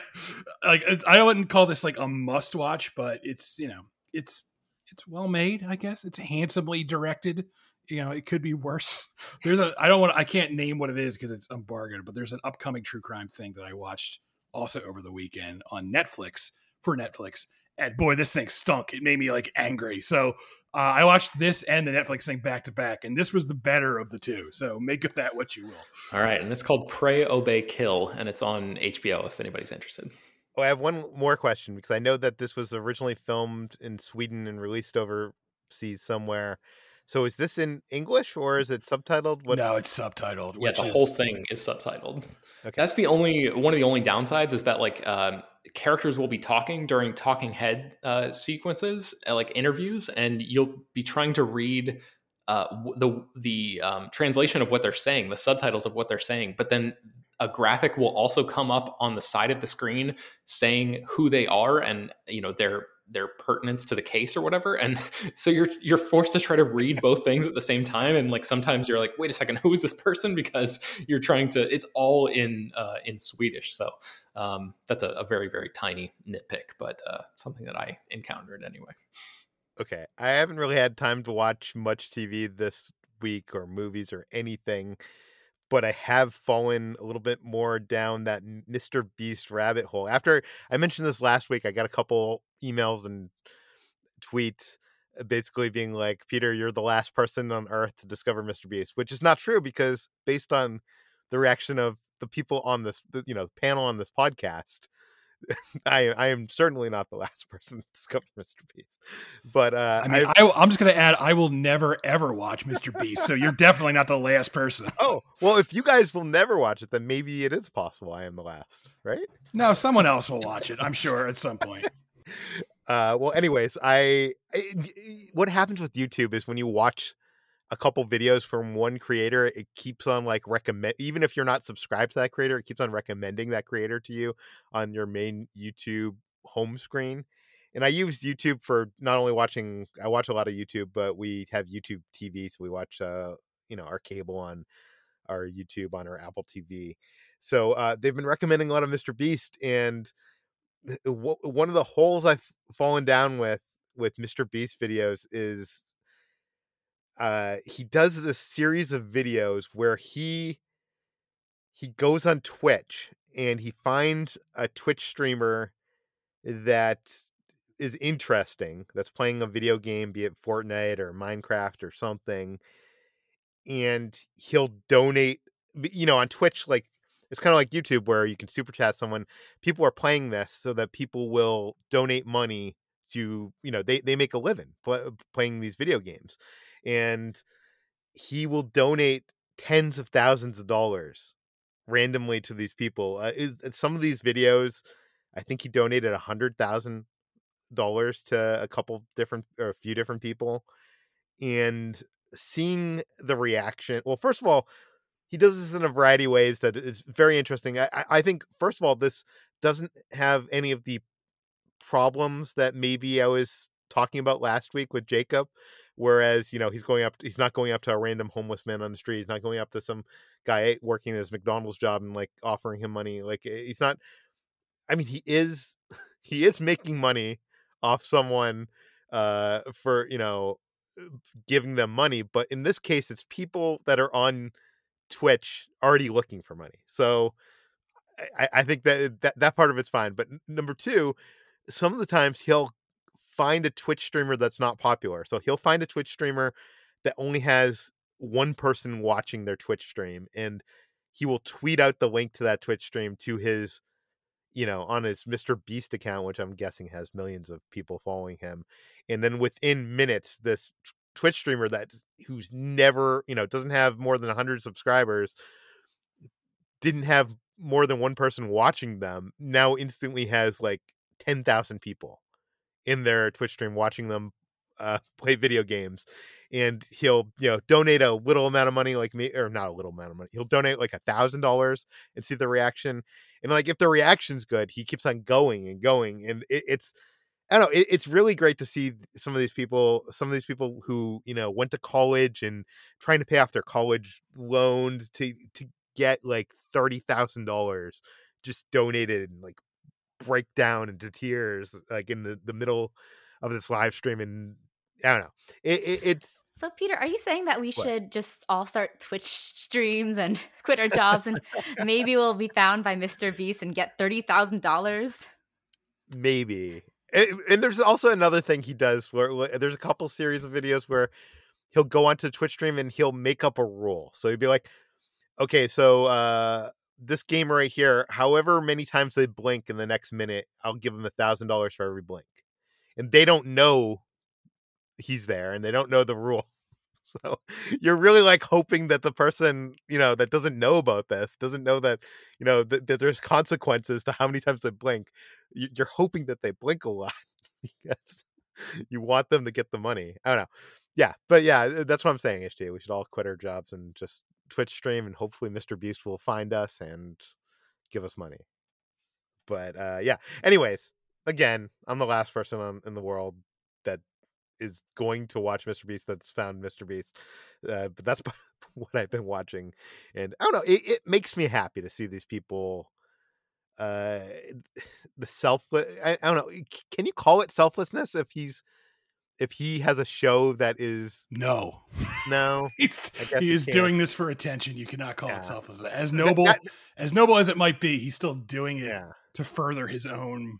like, I wouldn't call this like a must watch, but it's you know, it's it's well made. I guess it's handsomely directed. You know, it could be worse. There's a I don't want I can't name what it is because it's embargoed, but there's an upcoming true crime thing that I watched also over the weekend on Netflix for Netflix. And boy, this thing stunk. It made me like angry. So uh, I watched this and the Netflix thing back to back, and this was the better of the two. So make of that what you will. All right, and it's called Pray, Obey, Kill, and it's on HBO if anybody's interested. Oh, I have one more question because I know that this was originally filmed in Sweden and released overseas somewhere. So is this in English or is it subtitled? What? No, it's subtitled. Yeah, which the is, whole thing is subtitled. Okay. That's the only one of the only downsides is that like um, characters will be talking during talking head uh, sequences, uh, like interviews, and you'll be trying to read uh, the the um, translation of what they're saying, the subtitles of what they're saying, but then a graphic will also come up on the side of the screen saying who they are and you know their their pertinence to the case or whatever. And so you're you're forced to try to read both things at the same time. And like sometimes you're like wait a second who is this person? Because you're trying to it's all in uh, in swedish. So um, that's a, a very very tiny nitpick but uh, something that i encountered anyway. Okay. I haven't really had time to watch much TV this week or movies or anything, but I have fallen a little bit more down that Mr. Beast rabbit hole. After I mentioned this last week, I got a couple emails and tweets uh, basically being like, Peter, you're the last person on earth to discover Mr. Beast, which is not true because based on the reaction of the people on this, the, you know, panel on this podcast, I I am certainly not the last person to discover Mr. Beast. But uh, I mean, I've- I, I'm just going to add, I will never ever watch Mr. Beast. So you're definitely not the last person. oh well, if you guys will never watch it, then maybe it is possible I am the last, right? No, someone else will watch it. I'm sure at some point. Uh, well, anyways, I, I what happens with YouTube is when you watch a couple videos from one creator, it keeps on like recommend even if you're not subscribed to that creator, it keeps on recommending that creator to you on your main YouTube home screen. And I use YouTube for not only watching I watch a lot of YouTube, but we have YouTube TV, so we watch uh, you know, our cable on our YouTube on our Apple TV. So uh, they've been recommending a lot of Mr. Beast, and one of the holes I've fallen down with with Mr. Beast videos is uh he does this series of videos where he he goes on Twitch and he finds a Twitch streamer that is interesting that's playing a video game be it Fortnite or Minecraft or something and he'll donate you know on Twitch like it's kind of like YouTube where you can super chat someone people are playing this so that people will donate money to you know they, they make a living pl- playing these video games and he will donate tens of thousands of dollars randomly to these people. Uh, is some of these videos? I think he donated a hundred thousand dollars to a couple different or a few different people, and seeing the reaction. Well, first of all, he does this in a variety of ways that is very interesting. I, I think first of all, this doesn't have any of the problems that maybe I was talking about last week with Jacob. Whereas, you know, he's going up, he's not going up to a random homeless man on the street. He's not going up to some guy working at his McDonald's job and like offering him money. Like, eh, he's not, I mean, he is, he is making money off someone uh for, you know, giving them money. But in this case, it's people that are on Twitch already looking for money. So I, I think that, that that part of it's fine. But number two, some of the times he'll find a Twitch streamer that's not popular. So he'll find a Twitch streamer that only has one person watching their Twitch stream and he will tweet out the link to that Twitch stream to his you know on his Mr Beast account which I'm guessing has millions of people following him and then within minutes this Twitch streamer that who's never, you know, doesn't have more than 100 subscribers didn't have more than one person watching them now instantly has like 10,000 people in their Twitch stream watching them uh, play video games. And he'll, you know, donate a little amount of money, like me, or not a little amount of money. He'll donate like a thousand dollars and see the reaction. And like, if the reaction's good, he keeps on going and going. And it, it's, I don't know. It, it's really great to see some of these people, some of these people who you know went to college and trying to pay off their college loans to to get like thirty thousand dollars just donated and like break down into tears like in the, the middle of this live stream and I don't know. It, it, it's so Peter, are you saying that we what? should just all start Twitch streams and quit our jobs and maybe we'll be found by Mr. Beast and get thirty thousand dollars? Maybe. And, and, there's also another thing he does where, where there's a couple series of videos where he'll go onto Twitch stream and he'll make up a rule. So he'd be like, okay, so uh this game right here, however many times they blink in the next minute, I'll give them a thousand dollars for every blink. And they don't know he's there and they don't know the rule. So you're really like hoping that the person, you know, that doesn't know about this, doesn't know that, you know, th- that there's consequences to how many times they blink. You're hoping that they blink a lot because you want them to get the money. I don't know. Yeah, but yeah, that's what I'm saying, HT. We should all quit our jobs and just Twitch stream, and hopefully Mr. Beast will find us and give us money. But uh, yeah. Anyways, again, I'm the last person on, in the world that is going to watch Mr. Beast that's found Mr. Beast. Uh, but that's what I've been watching, and I don't know. It, it makes me happy to see these people. Uh, the selfless. I, I don't know. Can you call it selflessness if he's if he has a show that is no, no, he's he is doing this for attention. You cannot call yeah. it selfless. As noble that, that, as noble as it might be, he's still doing it yeah. to further his own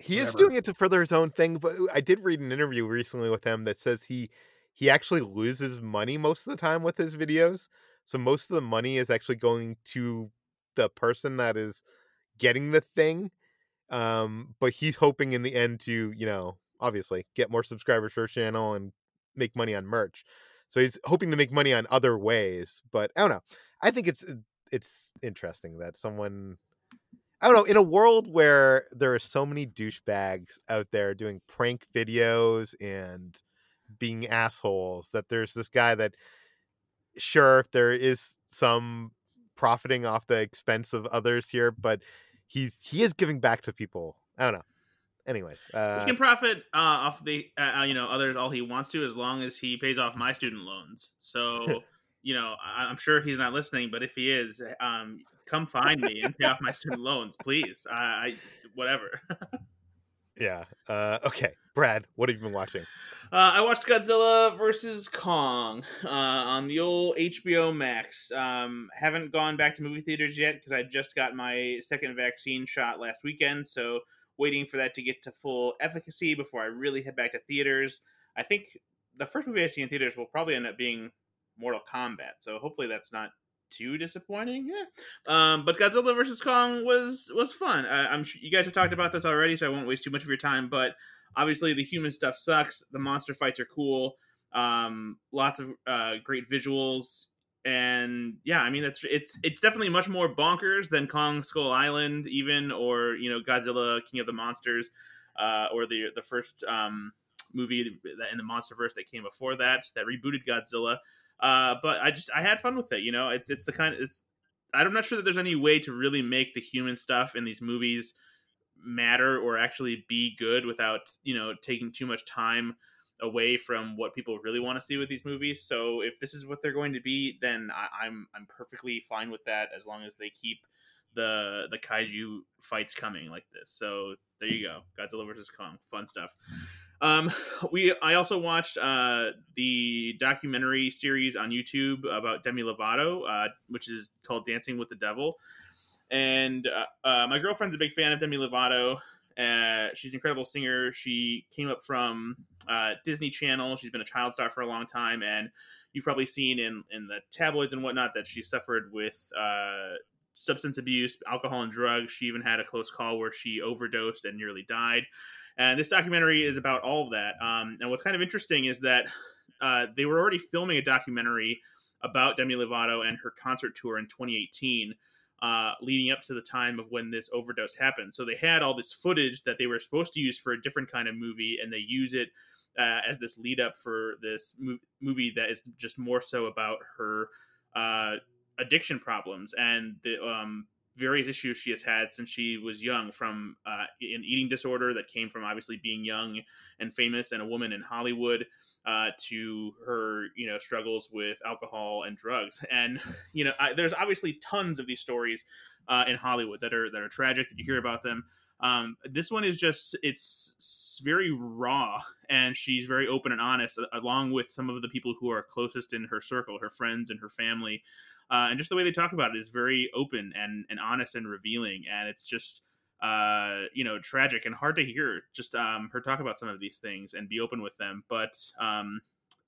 he Whatever. is doing it to further his own thing but i did read an interview recently with him that says he he actually loses money most of the time with his videos so most of the money is actually going to the person that is getting the thing um but he's hoping in the end to you know obviously get more subscribers for channel and make money on merch so he's hoping to make money on other ways but i don't know i think it's uh, it's interesting that someone I don't know, in a world where there are so many douchebags out there doing prank videos and being assholes, that there's this guy that, sure, there is some profiting off the expense of others here, but he's he is giving back to people. I don't know. Anyways, uh, he can profit uh, off the uh, uh you know others all he wants to as long as he pays off my student loans. So you know I, am sure he's not listening, but if he is, um, come find me and pay off my student loans, please. I, I whatever. yeah. Uh, okay, Brad, what have you been watching? Uh, I watched Godzilla versus Kong uh, on the old HBO Max. Um, haven't gone back to movie theaters yet because I just got my second vaccine shot last weekend. So waiting for that to get to full efficacy before I really head back to theaters. I think the first movie I see in theaters will probably end up being Mortal Kombat. So hopefully that's not too disappointing. Yeah. Um, but Godzilla vs Kong was was fun. I, am sure you guys have talked about this already, so I won't waste too much of your time. But obviously, the human stuff sucks. The monster fights are cool. Um, lots of uh, great visuals, and yeah, I mean that's it's it's definitely much more bonkers than Kong Skull Island, even or you know Godzilla King of the Monsters, uh, or the the first um, movie in the MonsterVerse that came before that that rebooted Godzilla. Uh, but I just I had fun with it. You know, it's it's the kind of, it's I'm not sure that there's any way to really make the human stuff in these movies matter or actually be good without you know taking too much time away from what people really want to see with these movies. So if this is what they're going to be, then I, am I'm, I'm perfectly fine with that as long as they keep the the kaiju fights coming like this. So there you go, Godzilla versus Kong, fun stuff. Um, we I also watched uh, the documentary series on YouTube about Demi Lovato, uh, which is called Dancing with the Devil. And uh, uh my girlfriend's a big fan of Demi Lovato. Uh, she's an incredible singer. She came up from uh, Disney Channel. She's been a child star for a long time, and you've probably seen in in the tabloids and whatnot that she suffered with substance abuse, alcohol, and drugs. She even had a close call where she overdosed and nearly died. And this documentary is about all of that. Um, and what's kind of interesting is that uh, they were already filming a documentary about Demi Lovato and her concert tour in 2018, uh, leading up to the time of when this overdose happened. So they had all this footage that they were supposed to use for a different kind of movie, and they use it uh, as this lead up for this mo- movie that is just more so about her uh, addiction problems and the um, various issues she has had since she was young from uh, an eating disorder that came from obviously being young and famous and a woman in hollywood uh, to her you know struggles with alcohol and drugs. And you know I, there's obviously tons of these stories uh, in hollywood that are that are tragic that you hear about them. Um, this one is just it's very raw and she's very open and honest along with some of the people who are closest in her circle her friends and her family. Uh, and just the way they talk about it is very open and, and honest and revealing. And it's just uh, you know tragic and hard to hear just um, her talk about some of these things and be open with them. But um,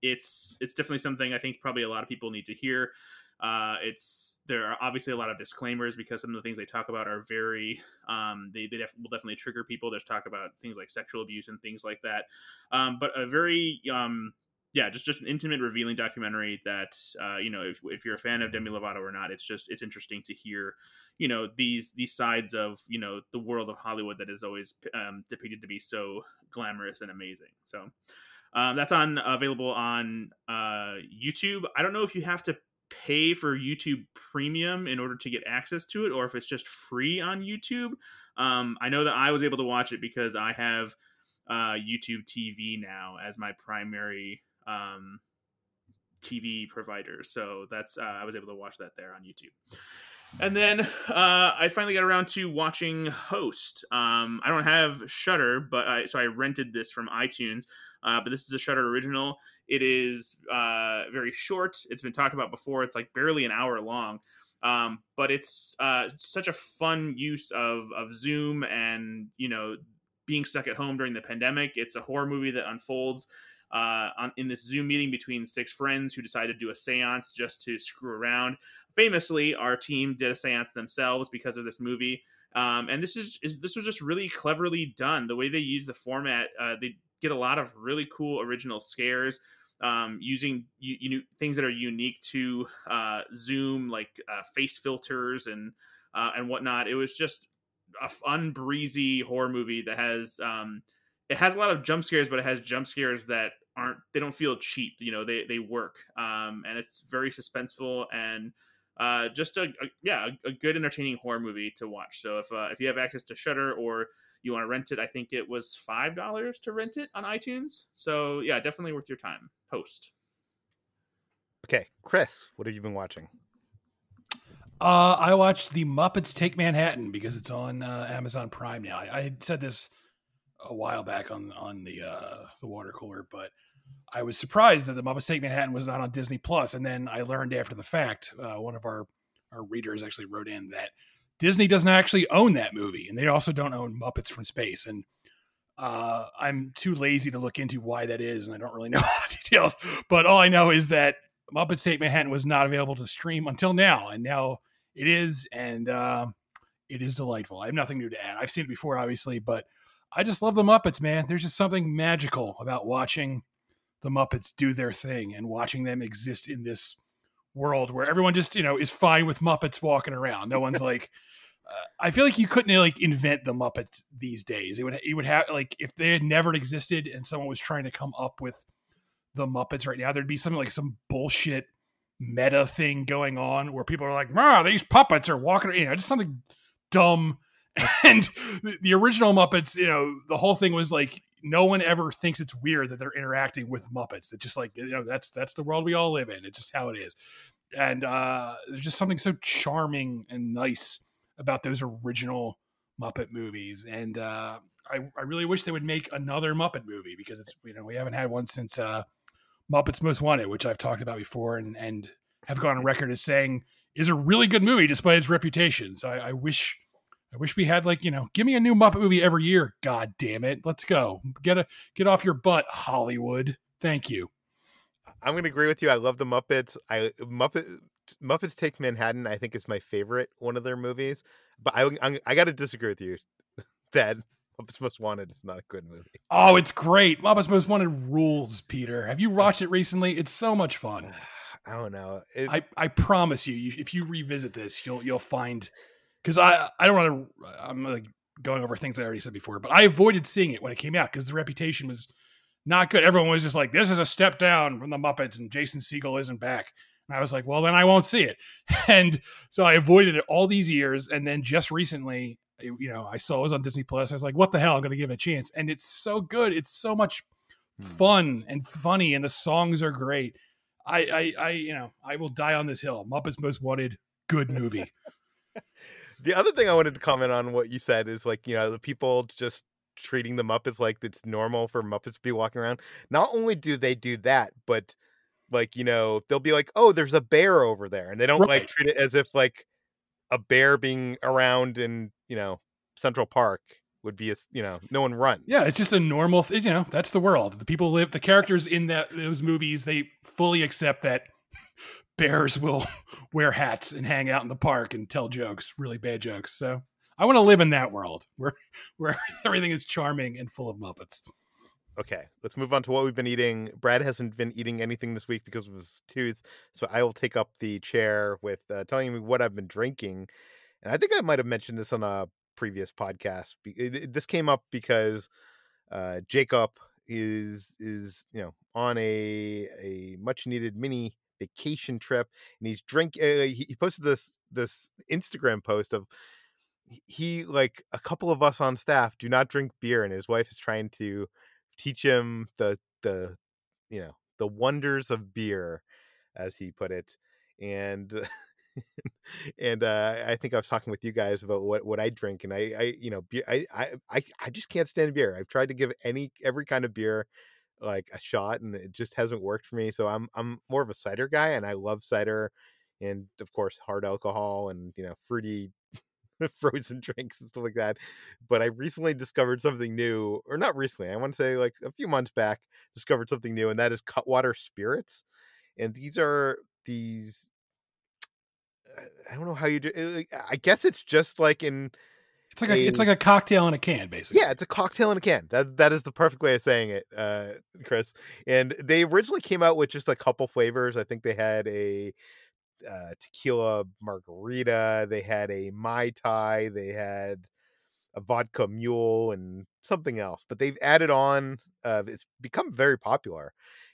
it's it's definitely something i think probably a lot of people need to hear. Uh, it's there are obviously a lot of disclaimers because some of the things they talk about are very um, they, they def- will definitely trigger people. There's talk about things like sexual abuse and things like that. Um, but a very um, yeah, just just an intimate, revealing documentary that uh, you know if, if you're a fan of Demi Lovato or not, it's just it's interesting to hear you know these these sides of you know the world of Hollywood that is always um, depicted to be so glamorous and amazing. So um, that's on available on uh, YouTube. I don't know if you have to pay for YouTube Premium in order to get access to it, or if it's just free on YouTube. Um, I know that I was able to watch it because I have uh, YouTube TV now as my primary um, TV providers. So that's uh, I was able to watch that there on YouTube. And then uh, I finally got around to watching Host. Um, I don't have Shudder, but I so I rented this from iTunes. Uh, but this is a Shudder original. It is uh, very short. It's been talked about before. It's like barely an hour long. Um, but it's uh, such a fun use of of Zoom and you know being stuck at home during the pandemic. It's a horror movie that unfolds uh, on, in this Zoom meeting between six friends who decided to do a seance just to screw around. Famously, our team did a seance themselves because of this movie. Um, and this is, is, this was just really cleverly done. The way they use the format, uh, they get a lot of really cool original scares. Um, using you, you know, things that are unique to uh, Zoom, like uh, face filters and uh, and whatnot. It was just a fun, breezy horror movie that has um, it has a lot of jump scares, but it has jump scares that aren't they don't feel cheap. You know, they they work, um, and it's very suspenseful and uh, just a, a yeah a, a, good entertaining horror movie to watch. So if uh, if you have access to Shudder or you want to rent it, I think it was five dollars to rent it on iTunes. So yeah, definitely worth your time. Post. Okay, Chris, what have you been watching? Uh, I watched the Muppets Take Manhattan because it's on uh, Amazon Prime now. I, I said this a while back on on the uh, the water cooler, but I was surprised that the Muppets Take Manhattan was not on Disney Plus, and then I learned after the fact. Uh, one of our our readers actually wrote in that Disney doesn't actually own that movie, and they also don't own Muppets from Space. And uh, I'm too lazy to look into why that is, and I don't really know the details. But all I know is that Muppets Take Manhattan was not available to stream until now, and now it is, and uh, it is delightful. I have nothing new to add. I've seen it before, obviously, but I just love the Muppets, man. There's just something magical about watching the Muppets do their thing and watching them exist in this world where everyone just you know is fine with Muppets walking around. No one's like. Uh, I feel like you couldn't like invent the Muppets these days. It would it would have like if they had never existed and someone was trying to come up with the Muppets right now, there'd be something like some bullshit meta thing going on where people are like, "Ah, these puppets are walking," you know, just something dumb. And the original Muppets, you know, the whole thing was like no one ever thinks it's weird that they're interacting with Muppets. It's just like you know that's that's the world we all live in. It's just how it is. And uh, there's just something so charming and nice about those original Muppet movies. And uh, I I really wish they would make another Muppet movie because it's you know we haven't had one since uh, Muppets Most Wanted, which I've talked about before and and have gone on record as saying is a really good movie despite its reputation. So I, I wish I wish we had like you know, give me a new Muppet movie every year. God damn it, let's go. Get a get off your butt, Hollywood. Thank you. I'm gonna agree with you. I love the Muppets. I Muppet Muppets Take Manhattan. I think is my favorite one of their movies. But I I, I got to disagree with you that Muppets Most Wanted is not a good movie. Oh, it's great. Muppets Most Wanted rules, Peter. Have you watched it recently? It's so much fun. I don't know. It, I, I promise you, you, if you revisit this, you'll you'll find because I I don't want to. I'm like going over things I already said before, but I avoided seeing it when it came out because the reputation was not good. Everyone was just like, "This is a step down from the Muppets," and Jason Segel isn't back. And I was like, "Well, then I won't see it." And so I avoided it all these years, and then just recently, you know, I saw it was on Disney Plus. I was like, "What the hell?" I'm going to give it a chance, and it's so good. It's so much hmm. fun and funny, and the songs are great. I, I, I, you know, I will die on this hill. Muppets Most Wanted, good movie. the other thing I wanted to comment on what you said is like, you know, the people just treating the Muppets like it's normal for Muppets to be walking around. Not only do they do that, but like, you know, they'll be like, oh, there's a bear over there. And they don't like treat it as if like a bear being around in, you know, Central Park would be, a you know, no one runs. Yeah, it's just a normal. Th- you know, that's the world. The people live. The characters in that those movies, they fully accept that bears will wear hats and hang out in the park and tell jokes, really bad jokes. So I want to live in that world where where everything is charming and full of Muppets. Okay, let's move on to what we've been eating. Brad hasn't been eating anything this week because of his tooth, so I will take up the chair with uh, telling me what I've been drinking. And I think I might have mentioned this on a previous podcast. This came up because uh, Jacob is is you know on a a much needed mini vacation trip, and he's drink. Uh, he, posted this this Instagram post of he- like a couple of us on staff do not drink beer, and his wife is trying to teach him the the you know the wonders of beer as he put it and and uh i think i was talking with you guys about what what i drink and i i you know I i i just can't stand beer i've tried to give any every kind of beer like a shot and it just hasn't worked for me so i'm i'm more of a cider guy and i love cider and of course hard alcohol and you know fruity frozen drinks and stuff like that. But I recently discovered something new, or not recently, I want to say like a few months back, discovered something new, and that is Cutwater Spirits. And these are these. uh, I don't know how you do. uh, I guess it's just like in It's like a, it's like a cocktail in a can, basically. yeah, it's a cocktail in a can. That that is the perfect way of saying it, uh, Chris. And they originally came out with just a couple flavors. I think they had a uh, tequila margarita, they had a mai tai, they had a vodka mule, and something else. But they've added on. Uh, it's become very popular,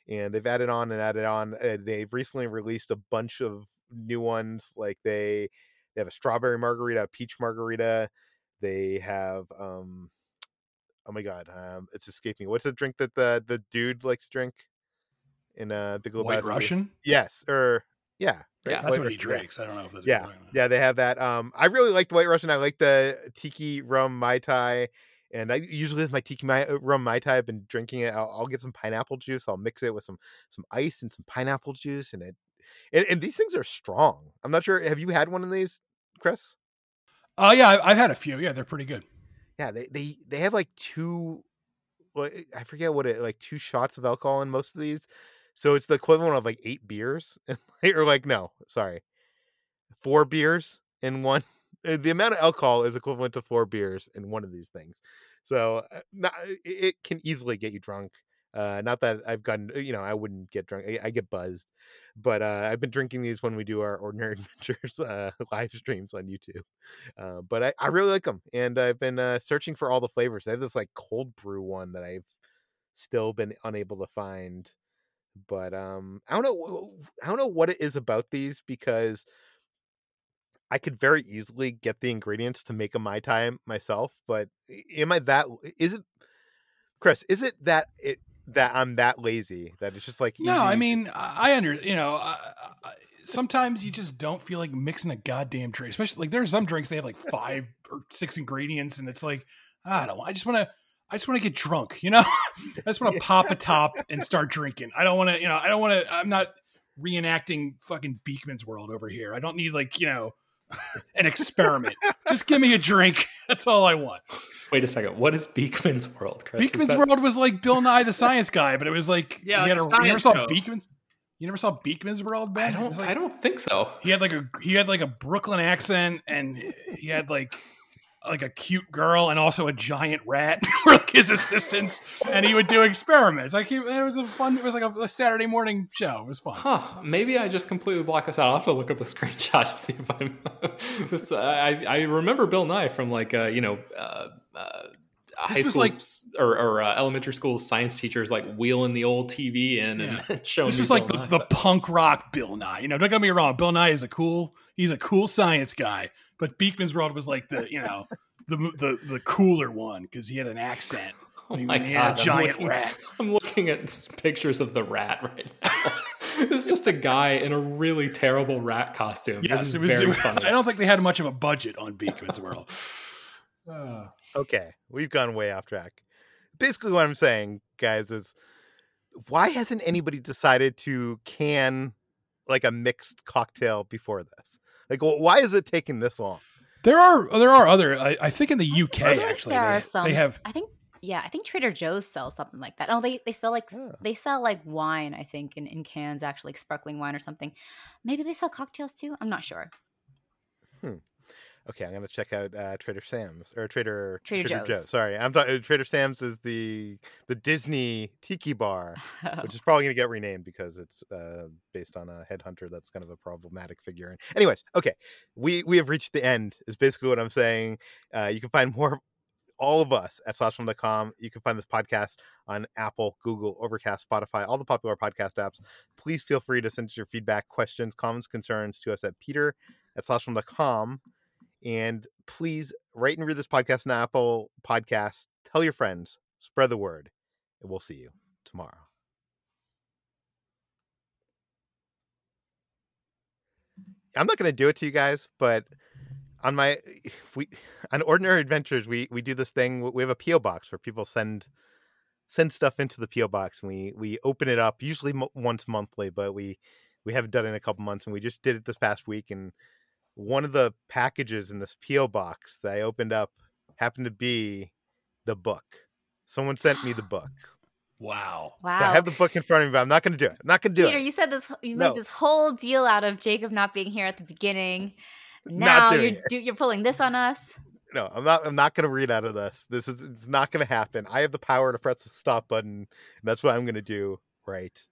and they've added on and added on. Uh, they've recently released a bunch of new ones. Like they they have a strawberry margarita, a peach margarita. They have um oh my god, um it's escaping. me. What's the drink that the the dude likes to drink in uh Big White Lebowski? Russian. Yes, or yeah, right? Yeah, That's White what he yeah. drinks. I don't know if that's Yeah, yeah, they have that. Um, I really like the White Russian. I like the tiki rum mai tai, and I usually with my tiki mai, uh, rum mai tai, I've been drinking it. I'll, I'll get some pineapple juice. I'll mix it with some some ice and some pineapple juice, and it and, and these things are strong. I'm not sure. Have you had one of these, Chris? Oh yeah, I- I've had a few. Yeah, they're pretty good. Yeah, they they they have like two. I forget what it like two shots of alcohol in most of these. So it's the equivalent of like eight beers, or like no, sorry, four beers in one. uh, The amount of alcohol is equivalent to four beers in one of these things. So uh, not, it- it can easily get you drunk. Uh, not that I've gotten, you know, I wouldn't get drunk. I, I get buzzed, but uh, I've been drinking these when we do our ordinary adventures uh, live streams on YouTube. Uh, but I, I really like them, and I've been uh, searching for all the flavors. I have this like cold brew one that I've still been unable to find. But um, I don't know. I don't know what it is about these because I could very easily get the ingredients to make a mai tai myself. But am I that? Is it, Chris? Is it that it that I'm that lazy that it's just like No, I mean, I I under you know. I, I, sometimes you just don't feel like mixing a goddamn drink, especially like there's some drinks they have like five or six ingredients, and it's like I don't. I just want to. I just want to get drunk, you know. I just want to pop a top and start drinking. I don't want to, you know. I don't want to. I'm not reenacting fucking Beakman's World over here. I don't need like you know an experiment. just give me a drink. That's all I want. Wait a second. What is Beakman's World, Chris? Beakman's that- World was like Bill Nye the Science Guy, but it was like Yeah, he like a a, you never saw show. Beakman's. You never saw Beakman's World, Ben? I don't. like- I don't think so. He had like a he had like a Brooklyn accent, and he had like like a cute girl and also a giant rat were like his assistants, and he would do experiments. Like he, it was a fun. It was like a, a Saturday morning show. It was fun. Huh? Maybe I just completely blocked this out. I'll have to look up a screenshot to see if I'm. this, I I remember Bill Nye from like uh, you know. Uh, uh, high This was school like- or, or uh, elementary school science teachers like wheeling the old TV in and showing This was like Bill the, Nye, the but- punk rock Bill Nye. You know, don't get me wrong. Bill Nye is a cool. He's a cool science guy. But Beakman's World was like the you know the the the cooler one because he had an accent. Oh He- my he god! had a I'm giant looking- rat. I'm looking at pictures of the rat right now. it's just a guy in a really terrible rat costume. This Yes, is it was. very it was- funny. I don't think they had much of a budget on Beakman's World. Ah. okay, we've gone way off track. Basically, what I'm saying, guys, is why hasn't anybody decided to can like a mixed cocktail before this? Like, wh- why is it taking this long? There are there are other. I, I think in the UK I feel actually there they, are some. they have. I think yeah, I think Trader Joe's sells something like that. Oh, they they sell like Oh. they sell like wine. I think in, in cans, actually, like sparkling wine or something. Maybe they sell cocktails too. I'm not sure. Hmm. Okay, I'm gonna check out uh, Trader Sam's or Trader Trader Joe. Joe's. Sorry, I'm talking. Trader Sam's is the the Disney Tiki Bar, which is probably gonna get renamed because it's uh, based on a headhunter that's kind of a problematic figure. And anyways, okay, we we have reached the end. Is basically what I'm saying. Uh, you can find more. All of us at slashfilm.com. You can find this podcast on Apple, Google, Overcast, Spotify, all the popular podcast apps. Please feel free to send us your feedback, questions, comments, concerns to us at peter at slashfilm.com. And please rate and read this podcast on Apple Podcasts. Tell your friends, spread the word, and we'll see you tomorrow. I'm not going to do it to you guys, but on my we on ordinary adventures we we do this thing we have a PO box where people send send stuff into the PO box and we we open it up usually once monthly but we we haven't done it in a couple months and we just did it this past week and one of the packages in this PO box that I opened up happened to be the book. Someone sent me the book. Wow. wow. So I have the book in front of me, but I'm not going to do it. I'm not going to do Peter, it. Peter, you said this. You No. made this whole deal out of Jacob not being here at the beginning. Not Now doing you're do, you're pulling this on us. No, I'm not. I'm not going to read out of this. This is. It's not going to happen. I have the power to press the stop button, and that's what I'm going to do right